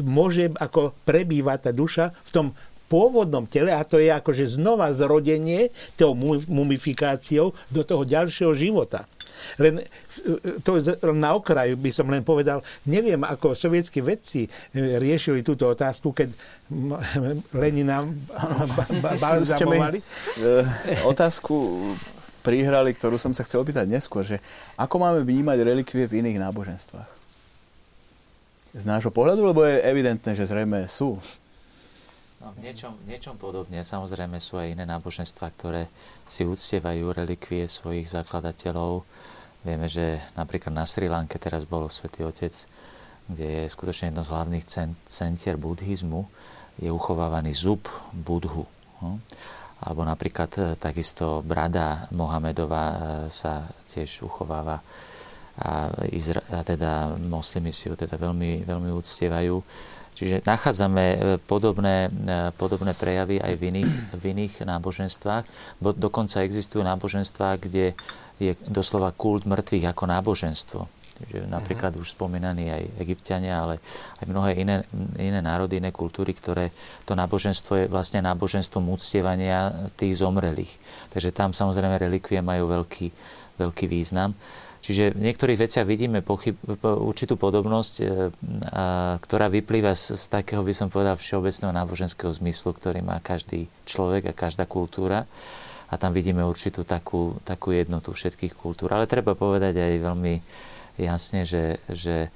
môže ako prebývať tá duša v tom pôvodnom tele a to je akože znova zrodenie tou mumifikáciou do toho ďalšieho života. Len to na okraju by som len povedal, neviem, ako sovietskí vedci e, riešili túto otázku, keď Lenina balzamovali. E, otázku prihrali, ktorú som sa chcel opýtať neskôr, že ako máme vnímať relikvie v iných náboženstvách? z nášho pohľadu, lebo je evidentné, že zrejme sú. No, v niečom, niečom podobne. Samozrejme sú aj iné náboženstva, ktoré si uctievajú relikvie svojich zakladateľov. Vieme, že napríklad na Sri Lanke teraz bol Svetý Otec, kde je skutočne jedno z hlavných centier buddhizmu, je uchovávaný zub budhu. Hm? Alebo napríklad e, takisto brada Mohamedova e, sa tiež uchováva a, Izra- a teda moslimi si ju teda veľmi, veľmi uctievajú. Čiže nachádzame e, podobné, podobné prejavy aj v iných, v iných náboženstvách. Bo dokonca existujú náboženstvá, kde je doslova kult mŕtvych ako náboženstvo. Čiže napríklad uh-huh. už spomínaní aj egyptiania, ale aj mnohé iné, iné národy, iné kultúry, ktoré to náboženstvo je vlastne náboženstvom uctievania tých zomrelých. Takže tam samozrejme relikvie majú veľký, veľký význam. Čiže v niektorých veciach vidíme pochyb, určitú podobnosť, e, ktorá vyplýva z, z takého, by som povedal, všeobecného náboženského zmyslu, ktorý má každý človek a každá kultúra. A tam vidíme určitú takú, takú jednotu všetkých kultúr. Ale treba povedať aj veľmi jasne, že, že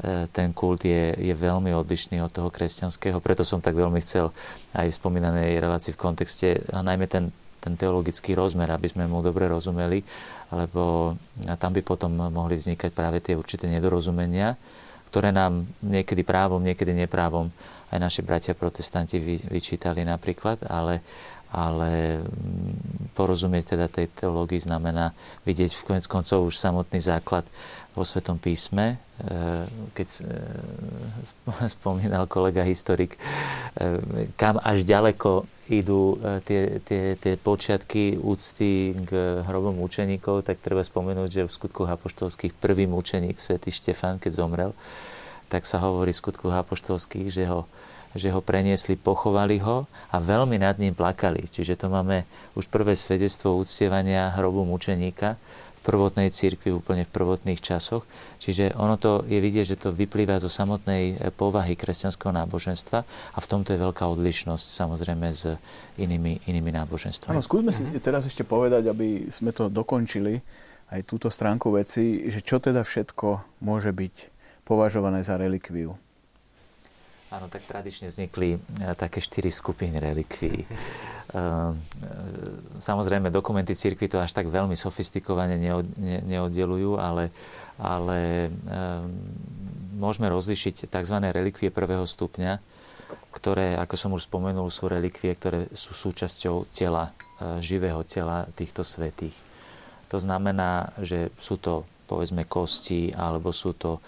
e, ten kult je, je veľmi odlišný od toho kresťanského. Preto som tak veľmi chcel aj v spomínanej relácii v kontexte, a najmä ten, ten teologický rozmer, aby sme mu dobre rozumeli, lebo tam by potom mohli vznikať práve tie určité nedorozumenia, ktoré nám niekedy právom, niekedy neprávom aj naši bratia protestanti vyčítali napríklad, ale, ale mm, porozumieť teda tej teológii znamená vidieť v konec koncov už samotný základ vo Svetom písme, e, keď e, spomínal kolega historik, e, kam až ďaleko idú tie, tie, tie počiatky úcty k hrobom učeníkov, tak treba spomenúť, že v skutku apoštolských prvý mučeník, svätý Štefan, keď zomrel, tak sa hovorí v skutku apoštolských, že ho že ho preniesli, pochovali ho a veľmi nad ním plakali. Čiže to máme už prvé svedectvo uctievania hrobu mučeníka prvotnej cirkvi, úplne v prvotných časoch. Čiže ono to je vidieť, že to vyplýva zo samotnej e, povahy kresťanského náboženstva a v tomto je veľká odlišnosť samozrejme s inými, inými náboženstvami. Áno, skúsme si mhm. teraz ešte povedať, aby sme to dokončili, aj túto stránku veci, že čo teda všetko môže byť považované za relikviu. Áno, tak tradične vznikli e, také štyri skupiny relikví. Ehm, e, samozrejme, dokumenty cirkvi to až tak veľmi sofistikovane neoddelujú, ale, ale môžeme rozlišiť tzv. relikvie prvého stupňa, ktoré, ako som už spomenul, sú relikvie, ktoré sú súčasťou tela, e, živého tela týchto svetých. To znamená, že sú to povedzme kosti, alebo sú to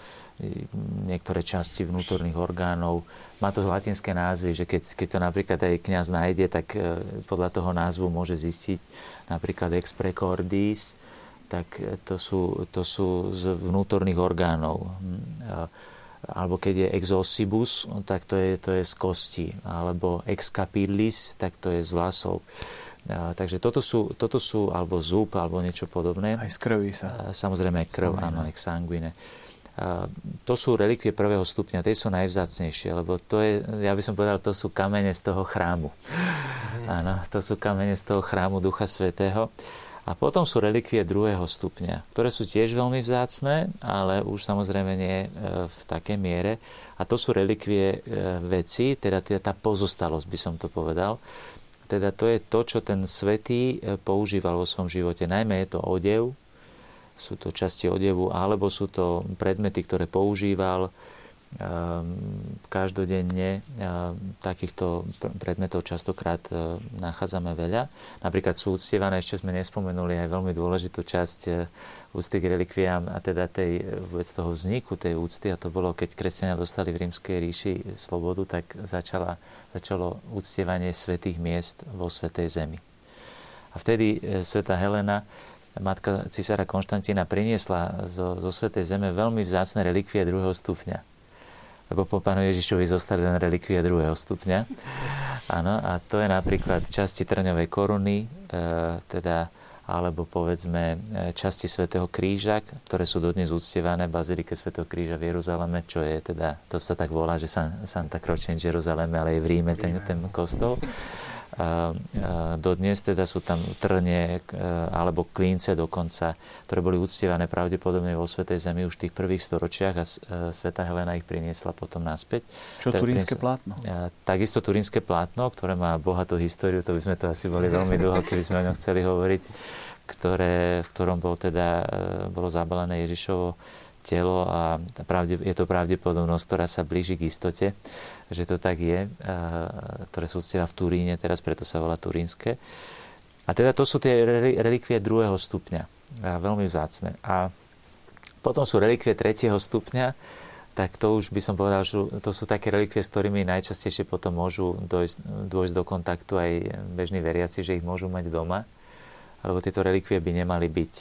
niektoré časti vnútorných orgánov. Má to latinské názvy, že keď, keď to napríklad aj kňaz nájde, tak e, podľa toho názvu môže zistiť napríklad ex precordis, tak to sú, to sú z vnútorných orgánov. Hm, alebo keď je exosibus, tak to je, to je z kosti. Alebo ex capillis, tak to je z vlasov. Takže toto sú, toto sú alebo zub, alebo niečo podobné. Aj z krvi sa. Samozrejme aj krv, áno, ex sanguine to sú relikvie prvého stupňa, tie sú najvzácnejšie, lebo to je, ja by som povedal, to sú kamene z toho chrámu. Mhm. Áno, to sú kamene z toho chrámu Ducha Svetého. A potom sú relikvie druhého stupňa, ktoré sú tiež veľmi vzácne, ale už samozrejme nie e, v takej miere. A to sú relikvie e, veci, teda, teda tá pozostalosť by som to povedal. Teda to je to, čo ten svetý e, používal vo svojom živote. Najmä je to odev, sú to časti odevu, alebo sú to predmety, ktoré používal ehm, každodenne. Ehm, takýchto predmetov častokrát e, nachádzame veľa. Napríklad sú uctievané, ešte sme nespomenuli aj veľmi dôležitú časť e, úcty k relikviám a teda tej, e, vôbec toho vzniku tej úcty a to bolo, keď kresťania dostali v rímskej ríši slobodu, tak začala, začalo uctievanie svetých miest vo Svetej Zemi. A vtedy sveta Helena matka cisára Konštantína priniesla zo, zo Svetej Zeme veľmi vzácne relikvie druhého stupňa. Lebo po pánu Ježišovi zostali len relikvie druhého stupňa. Áno, a to je napríklad časti trňovej koruny, e, teda alebo povedzme e, časti Svetého kríža, ktoré sú dodnes uctievané v Bazilike Svetého kríža v Jeruzaleme, čo je teda, to sa tak volá, že Santa Croce v Jeruzaleme, ale je v Ríme ten, ten kostol. Dodnes teda sú tam trne alebo klínce dokonca, ktoré boli uctievané pravdepodobne vo Svetej Zemi už v tých prvých storočiach a Sveta Helena ich priniesla potom naspäť. Čo teda turínske plátno? Takisto turínske plátno, ktoré má bohatú históriu, to by sme to asi boli veľmi dlho, keby sme o ňom chceli hovoriť, ktoré, v ktorom bol teda, bolo zabalené Ježišovo telo a pravde, je to pravdepodobnosť, ktorá sa blíži k istote, že to tak je, ktoré sú v Turíne, teraz preto sa volá Turínske. A teda to sú tie relikvie druhého stupňa, veľmi vzácne. A potom sú relikvie tretieho stupňa, tak to už by som povedal, že to sú také relikvie, s ktorými najčastejšie potom môžu dojsť, dôjsť do kontaktu aj bežní veriaci, že ich môžu mať doma lebo tieto relikvie by nemali byť,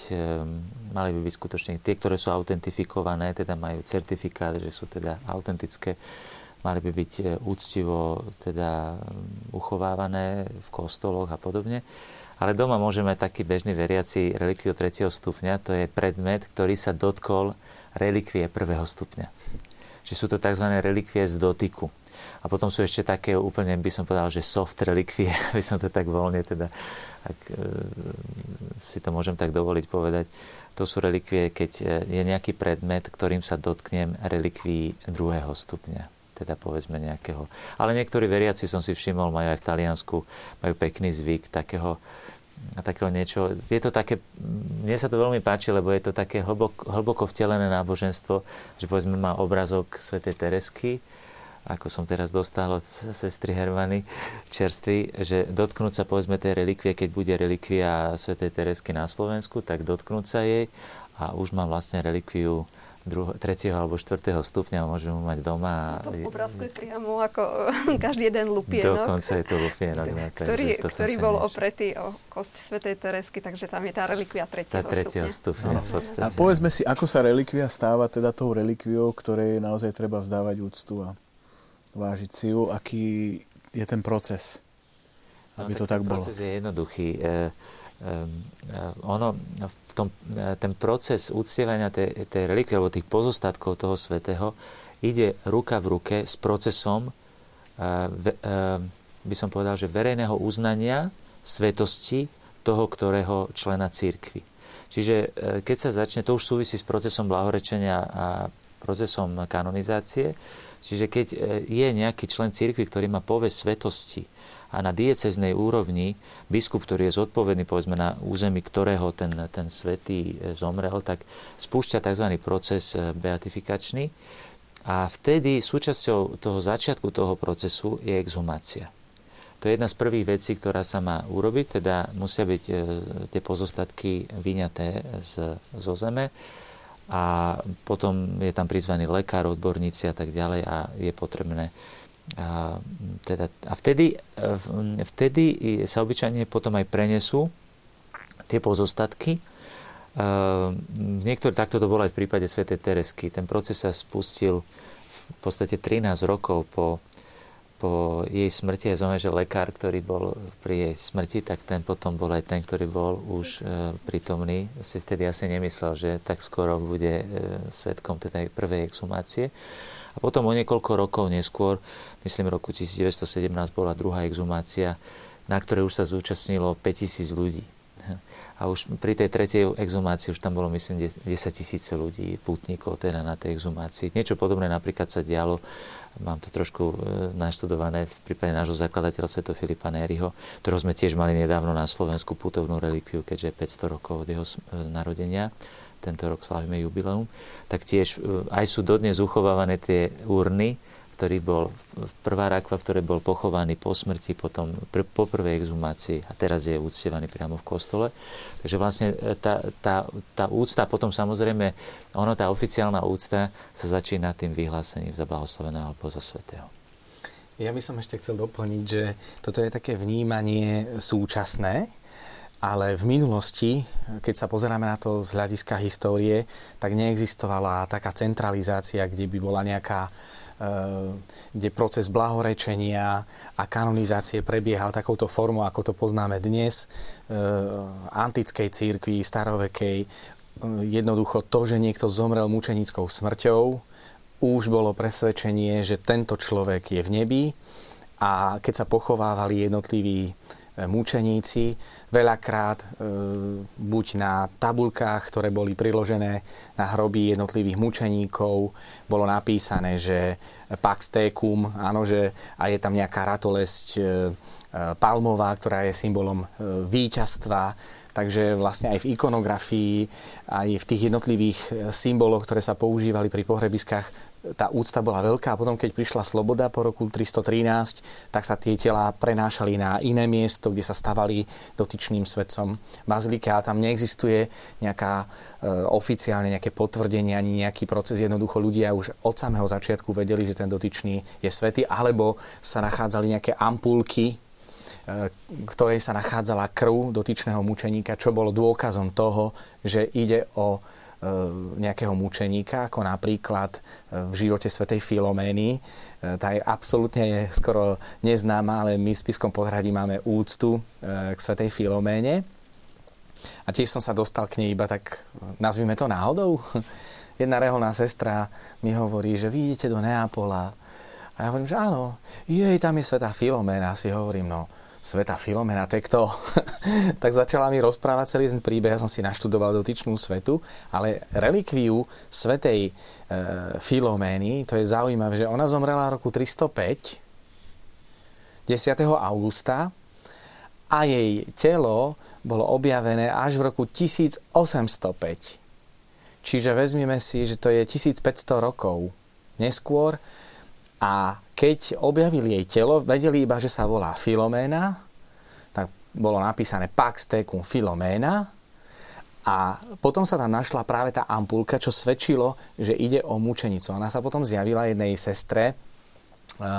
mali by byť skutočne tie, ktoré sú autentifikované, teda majú certifikát, že sú teda autentické, mali by byť e, úctivo teda uchovávané v kostoloch a podobne. Ale doma môžeme taký bežný veriaci relikviu 3. stupňa, to je predmet, ktorý sa dotkol relikvie prvého stupňa. Že sú to tzv. relikvie z dotyku. A potom sú ešte také úplne, by som povedal, že soft relikvie, by som to tak voľne teda, ak e, si to môžem tak dovoliť povedať. To sú relikvie, keď e, je nejaký predmet, ktorým sa dotknem relikví druhého stupňa teda povedzme nejakého. Ale niektorí veriaci som si všimol, majú aj v Taliansku, majú pekný zvyk takého, takého niečo. Je to také, mne sa to veľmi páči, lebo je to také hlboko, hlboko vtelené náboženstvo, že povedzme má obrazok svätej Teresky, ako som teraz dostal od sestry Hermany čerstvý, že dotknúť sa povedzme tej relikvie, keď bude relikvia svätej Teresky na Slovensku, tak dotknúť sa jej a už mám vlastne relikviu druho, tretieho alebo štvrtého stupňa môžem mu mať doma. To obrázku je priamo ako každý jeden lupienok. Dokonca je to lupienok. Ne, ktorý ktorý bol neš... opretý o kosť svätej Teresky, takže tam je tá relikvia tretieho, tá tretieho stupňa. stupňa no. A povedzme si, ako sa relikvia stáva teda tou relikviou, ktorej naozaj treba vzdávať úctu a vážiť si ju, aký je ten proces, no, aby no, to tak bolo. Proces je jednoduchý. E, e, ono, v tom, e, ten proces uctievania tej, tej relikvie, alebo tých pozostatkov toho svetého, ide ruka v ruke s procesom, e, e, by som povedal, že verejného uznania svetosti toho, ktorého člena církvy. Čiže e, keď sa začne, to už súvisí s procesom blahorečenia a procesom kanonizácie, Čiže keď e, je nejaký člen cirkvi, ktorý má povesť svetosti a na dieceznej úrovni biskup, ktorý je zodpovedný povedzme na území, ktorého ten, ten svetý e, zomrel, tak spúšťa tzv. proces e, beatifikačný a vtedy súčasťou toho začiatku toho procesu je exhumácia. To je jedna z prvých vecí, ktorá sa má urobiť, teda musia byť tie pozostatky vyňaté z, zo zeme a potom je tam prizvaný lekár, odborníci a tak ďalej a je potrebné a, teda, a vtedy, vtedy sa obyčajne potom aj prenesú tie pozostatky. Niektoré, takto to bolo aj v prípade svätej Teresky. Ten proces sa spustil v podstate 13 rokov po po jej smrti, ja zaujímavé, že lekár, ktorý bol pri jej smrti, tak ten potom bol aj ten, ktorý bol už e, prítomný. Si vtedy asi nemyslel, že tak skoro bude e, svetkom teda prvej exhumácie. A potom o niekoľko rokov neskôr, myslím roku 1917, bola druhá exhumácia, na ktorej už sa zúčastnilo 5000 ľudí. A už pri tej tretej exhumácii už tam bolo, myslím, 10 tisíce ľudí, pútnikov teda na tej exhumácii. Niečo podobné napríklad sa dialo Mám to trošku e, naštudované v prípade nášho zakladateľa Sveto Filipa Nériho, ktorého sme tiež mali nedávno na Slovensku putovnú relikviu, keďže je 500 rokov od jeho e, narodenia. Tento rok slavíme jubileum. Tak tiež e, aj sú dodnes uchovávané tie urny, ktorý bol prvá rakva, v ktorej bol pochovaný po smrti, potom pr- po prvej exhumácii a teraz je úctievaný priamo v kostole. Takže vlastne e, tá, tá, tá úcta, potom samozrejme, ono, tá oficiálna úcta sa začína tým vyhlásením za blahoslaveného alebo za svetého. Ja by som ešte chcel doplniť, že toto je také vnímanie súčasné, ale v minulosti, keď sa pozeráme na to z hľadiska histórie, tak neexistovala taká centralizácia, kde by bola nejaká kde proces blahorečenia a kanonizácie prebiehal takouto formou, ako to poznáme dnes, eh, antickej církvi, starovekej. Eh, jednoducho to, že niekto zomrel mučenickou smrťou, už bolo presvedčenie, že tento človek je v nebi a keď sa pochovávali jednotliví mučeníci, veľakrát e, buď na tabulkách, ktoré boli priložené na hroby jednotlivých mučeníkov, bolo napísané, že pax tecum, áno, že a je tam nejaká ratolesť e, palmová, ktorá je symbolom víťazstva. Takže vlastne aj v ikonografii, aj v tých jednotlivých symboloch, ktoré sa používali pri pohrebiskách, tá úcta bola veľká a potom, keď prišla sloboda po roku 313, tak sa tie tela prenášali na iné miesto, kde sa stavali dotyčným svetcom bazilike a tam neexistuje nejaká e, oficiálne nejaké potvrdenie ani nejaký proces. Jednoducho ľudia už od samého začiatku vedeli, že ten dotyčný je svetý, alebo sa nachádzali nejaké ampulky, e, ktorej sa nachádzala krv dotyčného mučeníka, čo bolo dôkazom toho, že ide o E, nejakého mučeníka, ako napríklad e, v živote svätej Filomény. E, tá je absolútne skoro neznáma, ale my v Spiskom podhradí máme úctu k svätej Filoméne. A tiež som sa dostal k nej iba tak, nazvime to náhodou. Jedna reholná sestra mi hovorí, že vy idete do Neapola. A ja hovorím, že áno, jej, tam je svätá Filoména. Si hovorím, no, Sveta Filomena, to je kto? tak začala mi rozprávať celý ten príbeh, ja som si naštudoval dotyčnú svetu, ale relikviu svetej e, Filomény, to je zaujímavé, že ona zomrela roku 305, 10. augusta a jej telo bolo objavené až v roku 1805. Čiže vezmeme si, že to je 1500 rokov neskôr a keď objavili jej telo, vedeli iba, že sa volá Filoména, tak bolo napísané Pax tecum Filoména a potom sa tam našla práve tá ampulka, čo svedčilo, že ide o mučenicu. Ona sa potom zjavila jednej sestre, eh,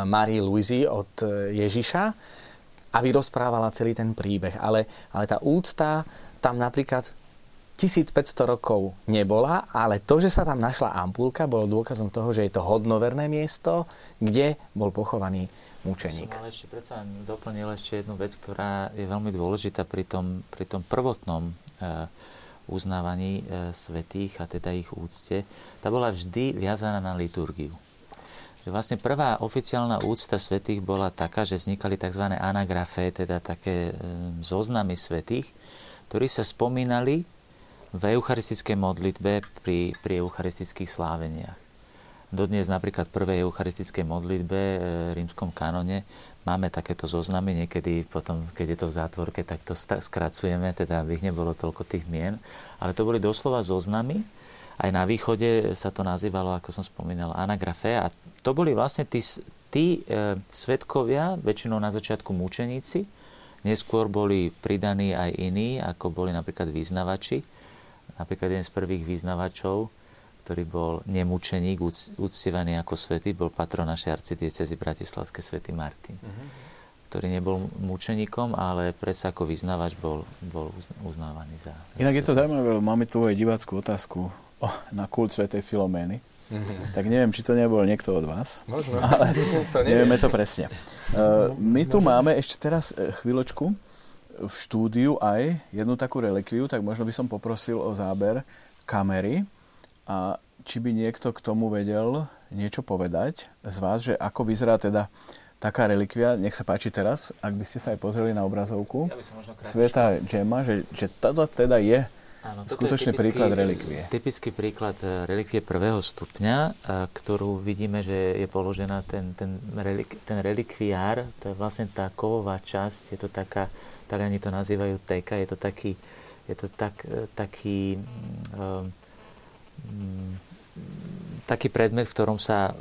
Marii Luizi od eh, Ježiša a vyrozprávala celý ten príbeh. Ale, ale tá úcta tam napríklad 1500 rokov nebola, ale to, že sa tam našla ampulka, bolo dôkazom toho, že je to hodnoverné miesto, kde bol pochovaný mučeník. Som ale ešte predsa doplnil ešte jednu vec, ktorá je veľmi dôležitá pri tom, pri tom prvotnom e, uznávaní e, svetých a teda ich úcte. Tá bola vždy viazaná na liturgiu. Že vlastne prvá oficiálna úcta svetých bola taká, že vznikali tzv. anagrafé, teda také e, zoznamy svetých, ktorí sa spomínali v eucharistickej modlitbe pri, pri eucharistických sláveniach. Dodnes napríklad v prvej eucharistickej modlitbe v e, rímskom kanone máme takéto zoznamy, niekedy potom, keď je to v zátvorke, tak to skracujeme, teda aby ich nebolo toľko tých mien. Ale to boli doslova zoznamy. Aj na východe sa to nazývalo, ako som spomínal, anagrafé. A to boli vlastne tí, tí e, svetkovia, väčšinou na začiatku mučeníci, neskôr boli pridaní aj iní, ako boli napríklad význavači Napríklad jeden z prvých význavačov, ktorý bol nemučeník, uctievaný ako svetý, bol patron našej arcidiecezy Bratislavské svätý Martin. Uh-huh. ktorý nebol mučeníkom, ale predsa ako vyznavač bol, bol uznávaný za... Inak je to zaujímavé, máme tu aj diváckú otázku na kult svätej Filomény. Mm-hmm. Tak neviem, či to nebol niekto od vás. Možno. Ale to nevieme to presne. Uh, my tu máme ešte teraz e, chvíľočku v štúdiu aj jednu takú relikviu, tak možno by som poprosil o záber kamery a či by niekto k tomu vedel niečo povedať z vás, že ako vyzerá teda taká relikvia. Nech sa páči teraz, ak by ste sa aj pozreli na obrazovku. Ja Sveta Džema, že, že toto teda je Áno, skutočný typický, príklad relikvie. Typický príklad e, relikvie prvého stupňa, e, ktorú vidíme, že je položená ten, ten, relik, ten relikviár, to je vlastne tá kovová časť, je to taká Taliani to nazývajú teka, je to taký, je to tak, e, taký, um, taký predmet, v ktorom sa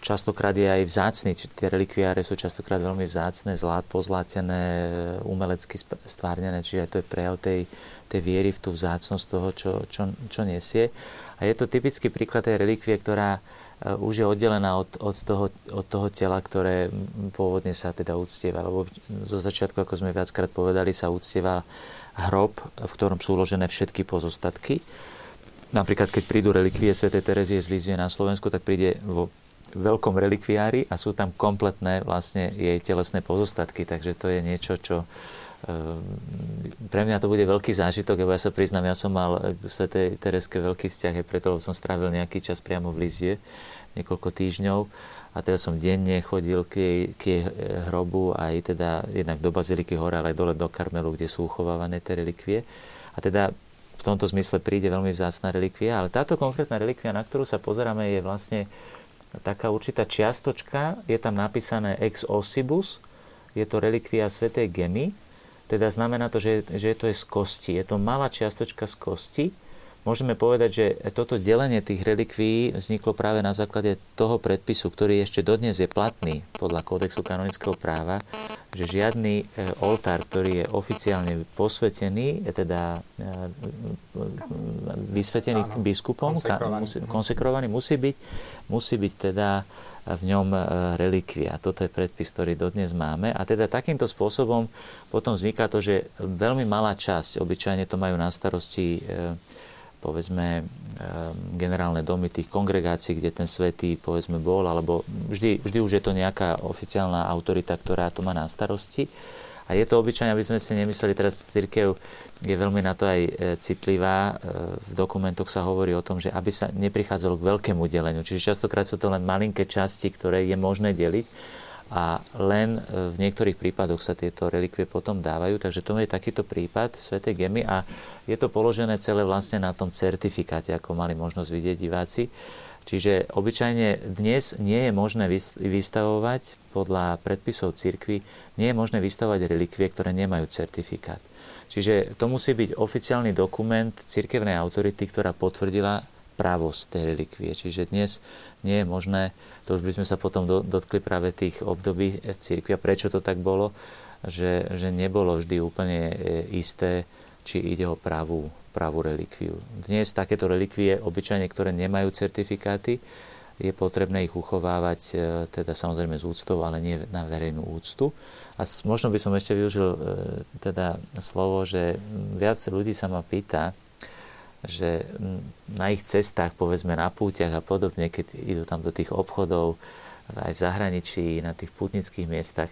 častokrát je aj vzácný. Tie relikviáre sú častokrát veľmi vzácne, zlát, pozlátené, umelecky stvárnené, čiže to je prejav tej, tej viery v tú vzácnosť toho, čo, čo, čo nesie. A je to typický príklad tej relikvie, ktorá Eh, už je oddelená od, od, toho, od toho tela, ktoré pôvodne sa teda uctieva. Lebo zo začiatku, ako sme viackrát povedali, sa uctieva hrob, v ktorom sú uložené všetky pozostatky. Napríklad, keď prídu relikvie Sv. Terezie z Lízie na Slovensku, tak príde vo veľkom relikviári a sú tam kompletné vlastne jej telesné pozostatky. Takže to je niečo, čo pre mňa to bude veľký zážitok, lebo ja sa priznám, ja som mal k Sv. Tereske veľký vzťah, preto som strávil nejaký čas priamo v Lízie niekoľko týždňov a teda som denne chodil k jej, k jej hrobu aj teda jednak do Baziliky hore, ale aj dole do Karmelu, kde sú uchovávané tie relikvie. A teda v tomto zmysle príde veľmi vzácná relikvia, ale táto konkrétna relikvia, na ktorú sa pozeráme, je vlastne taká určitá čiastočka, je tam napísané ex ossibus, je to relikvia svätej Gemy, teda znamená to, že, že to je z kosti. Je to malá čiastočka z kosti, Môžeme povedať, že toto delenie tých relikví vzniklo práve na základe toho predpisu, ktorý ešte dodnes je platný podľa kódexu kanonického práva, že žiadny e, oltár, ktorý je oficiálne posvetený, teda e, vysvetený Áno, biskupom, konsekrovaný. Musí, konsekrovaný, musí byť, musí byť teda v ňom relikvia. Toto je predpis, ktorý dodnes máme. A teda takýmto spôsobom potom vzniká to, že veľmi malá časť, obyčajne to majú na starosti povedzme generálne domy tých kongregácií, kde ten svetý povedzme bol, alebo vždy, vždy už je to nejaká oficiálna autorita, ktorá to má na starosti. A je to obyčajne, aby sme si nemysleli, teraz církev je veľmi na to aj e, citlivá. E, v dokumentoch sa hovorí o tom, že aby sa neprichádzalo k veľkému deleniu. Čiže častokrát sú to len malinké časti, ktoré je možné deliť a len e, v niektorých prípadoch sa tieto relikvie potom dávajú. Takže to je takýto prípad Sv. Gemy a je to položené celé vlastne na tom certifikáte, ako mali možnosť vidieť diváci. Čiže obyčajne dnes nie je možné vystavovať podľa predpisov cirkvy, nie je možné vystavovať relikvie, ktoré nemajú certifikát. Čiže to musí byť oficiálny dokument cirkevnej autority, ktorá potvrdila právosť tej relikvie. Čiže dnes nie je možné, to už by sme sa potom dotkli práve tých období cirkvi a prečo to tak bolo, že, že nebolo vždy úplne e, isté, či ide o pravú, pravú relikviu. Dnes takéto relikvie, obyčajne, ktoré nemajú certifikáty, je potrebné ich uchovávať e, teda samozrejme z úctou, ale nie na verejnú úctu. A možno by som ešte využil e, teda slovo, že viac ľudí sa ma pýta, že na ich cestách, povedzme na púťach a podobne, keď idú tam do tých obchodov, aj v zahraničí, na tých putnických miestach,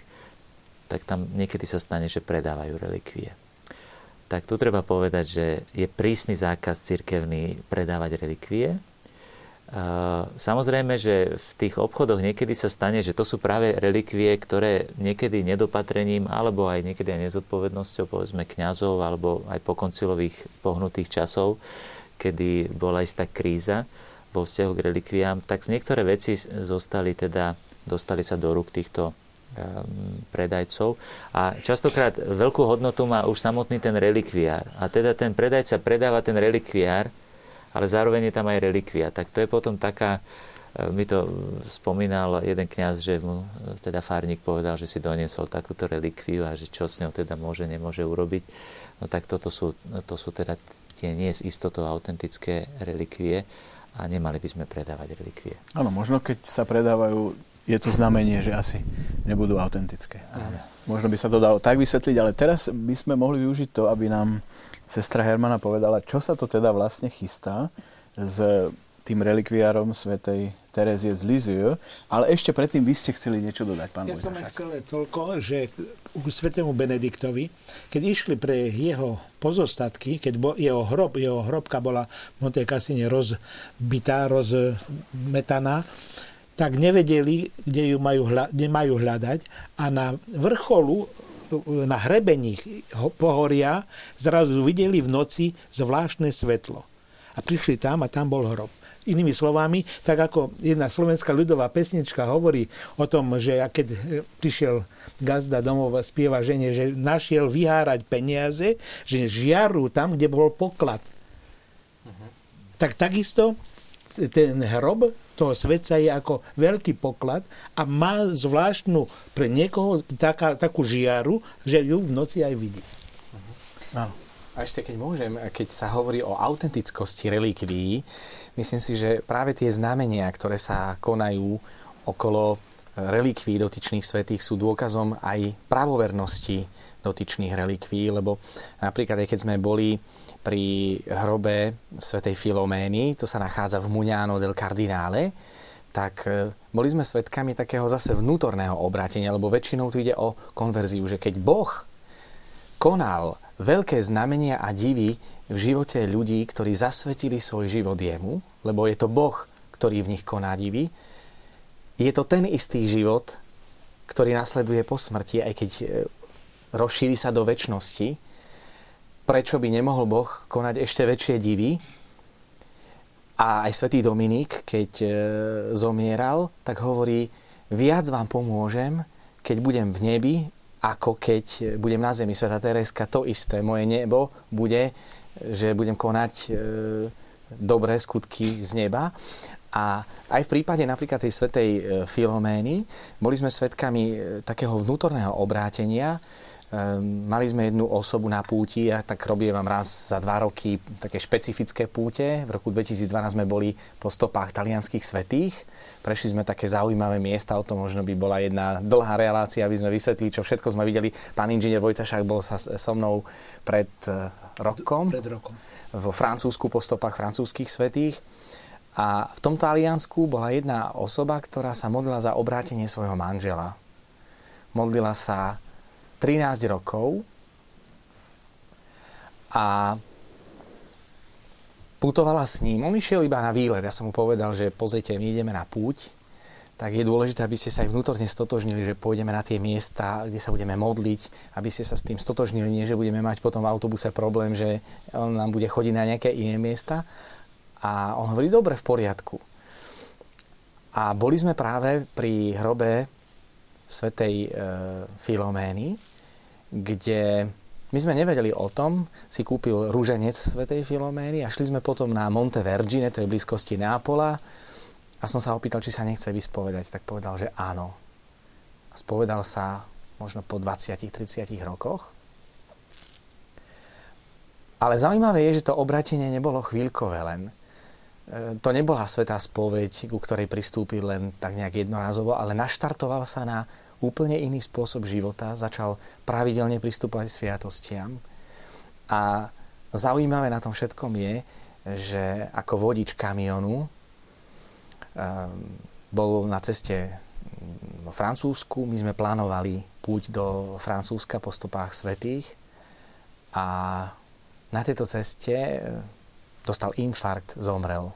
tak tam niekedy sa stane, že predávajú relikvie. Tak tu treba povedať, že je prísny zákaz cirkevný predávať relikvie, Samozrejme, že v tých obchodoch niekedy sa stane, že to sú práve relikvie, ktoré niekedy nedopatrením alebo aj niekedy aj nezodpovednosťou povedzme kňazov alebo aj po koncilových pohnutých časov, kedy bola istá kríza vo vzťahu k relikviám, tak z niektoré veci zostali teda, dostali sa do rúk týchto um, predajcov a častokrát veľkú hodnotu má už samotný ten relikviár. A teda ten predajca predáva ten relikviár ale zároveň je tam aj relikvia. Tak to je potom taká, e, mi to spomínal jeden kňaz, že mu teda fárnik povedal, že si doniesol takúto relikviu a že čo s ňou teda môže, nemôže urobiť. No tak toto sú, to sú teda tie nie z istotou autentické relikvie a nemali by sme predávať relikvie. Áno, možno keď sa predávajú, je to znamenie, že asi nebudú autentické. Možno by sa to dalo tak vysvetliť, ale teraz by sme mohli využiť to, aby nám sestra Hermana povedala, čo sa to teda vlastne chystá s tým relikviárom svätej Terezie z Liziu, ale ešte predtým vy ste chceli niečo dodať, pán Ja som chcel toľko, že k svetému Benediktovi, keď išli pre jeho pozostatky, keď bo, jeho hrob, jeho hrobka bola v Monte Cassine rozbitá, rozmetaná, tak nevedeli, kde ju majú, kde majú hľadať a na vrcholu na hrebení pohoria zrazu videli v noci zvláštne svetlo. A prišli tam a tam bol hrob. Inými slovami, tak ako jedna slovenská ľudová pesnička hovorí o tom, že keď prišiel gazda domov a spieva žene, že našiel vyhárať peniaze, že žiaru tam, kde bol poklad. Uh-huh. Tak takisto ten hrob toho svetca je ako veľký poklad a má zvláštnu pre niekoho taká, takú žiaru, že ju v noci aj vidí. Uh-huh. A ešte keď môžem, keď sa hovorí o autentickosti relikvií, myslím si, že práve tie znamenia, ktoré sa konajú okolo relikví dotyčných svetých sú dôkazom aj pravovernosti dotyčných relikví, lebo napríklad aj keď sme boli pri hrobe svätej Filomény, to sa nachádza v Muňáno del Cardinale, tak e, boli sme svedkami takého zase vnútorného obrátenia, lebo väčšinou tu ide o konverziu, že keď Boh konal veľké znamenia a divy v živote ľudí, ktorí zasvetili svoj život jemu, lebo je to Boh, ktorý v nich koná divy, je to ten istý život, ktorý nasleduje po smrti, aj keď e, rozšíri sa do väčšnosti. Prečo by nemohol Boh konať ešte väčšie divy? A aj svätý Dominik, keď e, zomieral, tak hovorí, viac vám pomôžem, keď budem v nebi, ako keď budem na zemi. Sveta Tereska, to isté. Moje nebo bude, že budem konať e, dobré skutky z neba. A aj v prípade napríklad tej svetej e, Filomény boli sme svedkami e, takého vnútorného obrátenia. E, mali sme jednu osobu na púti a tak robím vám raz za dva roky také špecifické púte. V roku 2012 sme boli po stopách talianských svetých. Prešli sme také zaujímavé miesta, o tom možno by bola jedna dlhá relácia, aby sme vysvetlili, čo všetko sme videli. Pán inžinier Vojtašák bol sa so mnou pred rokom. Pred rokom. Vo Francúzsku po stopách francúzských svetých a v tomto aliansku bola jedna osoba, ktorá sa modlila za obrátenie svojho manžela. Modlila sa 13 rokov a putovala s ním. On išiel iba na výlet. Ja som mu povedal, že pozrite, my ideme na púť, tak je dôležité, aby ste sa aj vnútorne stotožnili, že pôjdeme na tie miesta, kde sa budeme modliť, aby ste sa s tým stotožnili, nie že budeme mať potom v autobuse problém, že on nám bude chodiť na nejaké iné miesta, a on hovorí, dobre, v poriadku. A boli sme práve pri hrobe svetej e, Filomény, kde my sme nevedeli o tom, si kúpil rúženec svetej Filomény a šli sme potom na Monte Vergine, to je blízkosti Neapola a som sa opýtal, či sa nechce vyspovedať, tak povedal, že áno. A spovedal sa možno po 20-30 rokoch. Ale zaujímavé je, že to obratenie nebolo chvíľkové len to nebola svetá spoveď, ku ktorej pristúpil len tak nejak jednorázovo, ale naštartoval sa na úplne iný spôsob života, začal pravidelne pristúpať sviatostiam. A zaujímavé na tom všetkom je, že ako vodič kamionu um, bol na ceste vo Francúzsku, my sme plánovali púť do Francúzska po stopách svetých. A na tejto ceste dostal infarkt, zomrel.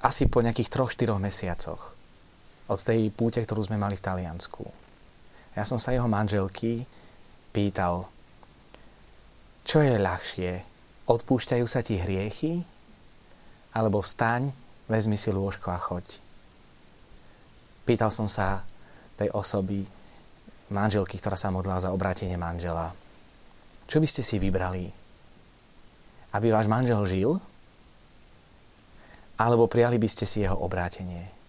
Asi po nejakých troch, štyroch mesiacoch od tej púte, ktorú sme mali v Taliansku. Ja som sa jeho manželky pýtal, čo je ľahšie, odpúšťajú sa ti hriechy, alebo vstaň, vezmi si lôžko a choď. Pýtal som sa tej osoby, manželky, ktorá sa modlila za obrátenie manžela, čo by ste si vybrali? Aby váš manžel žil, alebo prijali by ste si jeho obrátenie.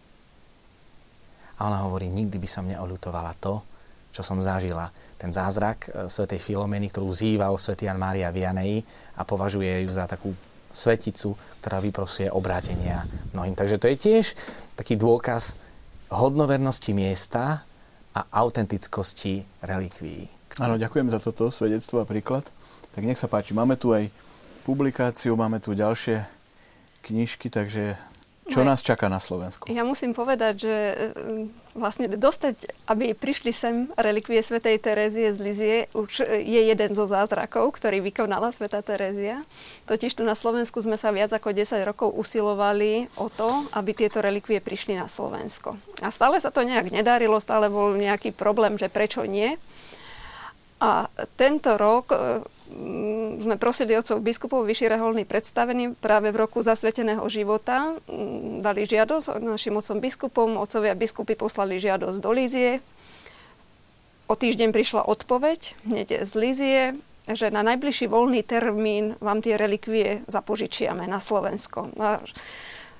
A ona hovorí, nikdy by som neolutovala to, čo som zažila. Ten zázrak e, svätej Filomeny, ktorú zýval svätý Jan Mária Vianei a považuje ju za takú sveticu, ktorá vyprosuje obrátenia mnohým. Takže to je tiež taký dôkaz hodnovernosti miesta a autentickosti relikví. Áno, ďakujem za toto svedectvo a príklad. Tak nech sa páči, máme tu aj publikáciu, máme tu ďalšie knižky, takže čo nás čaká na Slovensku? Ja musím povedať, že e, vlastne dostať, aby prišli sem relikvie svätej Terézie z Lizie, už je jeden zo zázrakov, ktorý vykonala sveta Terézia. Totiž tu na Slovensku sme sa viac ako 10 rokov usilovali o to, aby tieto relikvie prišli na Slovensko. A stále sa to nejak nedarilo, stále bol nejaký problém, že prečo nie. A tento rok e, sme prosili otcov biskupov vyšší reholný predstavený práve v roku zasveteného života. Mm, dali žiadosť našim otcom biskupom, otcovia biskupy poslali žiadosť do Lízie. O týždeň prišla odpoveď hneď z Lízie, že na najbližší voľný termín vám tie relikvie zapožičiame na Slovensko. A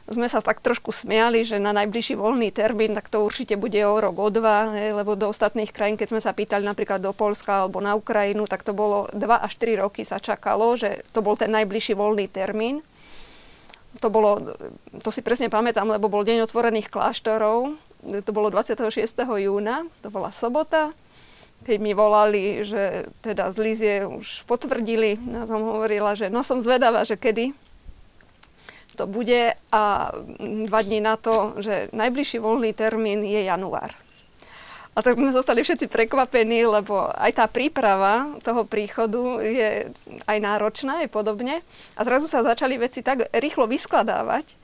sme sa tak trošku smiali, že na najbližší voľný termín, tak to určite bude o rok, o dva, hej, lebo do ostatných krajín, keď sme sa pýtali napríklad do Polska alebo na Ukrajinu, tak to bolo 2 až 3 roky sa čakalo, že to bol ten najbližší voľný termín. To bolo, to si presne pamätám, lebo bol deň otvorených kláštorov, to bolo 26. júna, to bola sobota, keď mi volali, že teda z Lízie už potvrdili, ja som hovorila, že no som zvedavá, že kedy, to bude a dva dní na to, že najbližší voľný termín je január. A tak sme zostali všetci prekvapení, lebo aj tá príprava toho príchodu je aj náročná, je podobne. A zrazu sa začali veci tak rýchlo vyskladávať.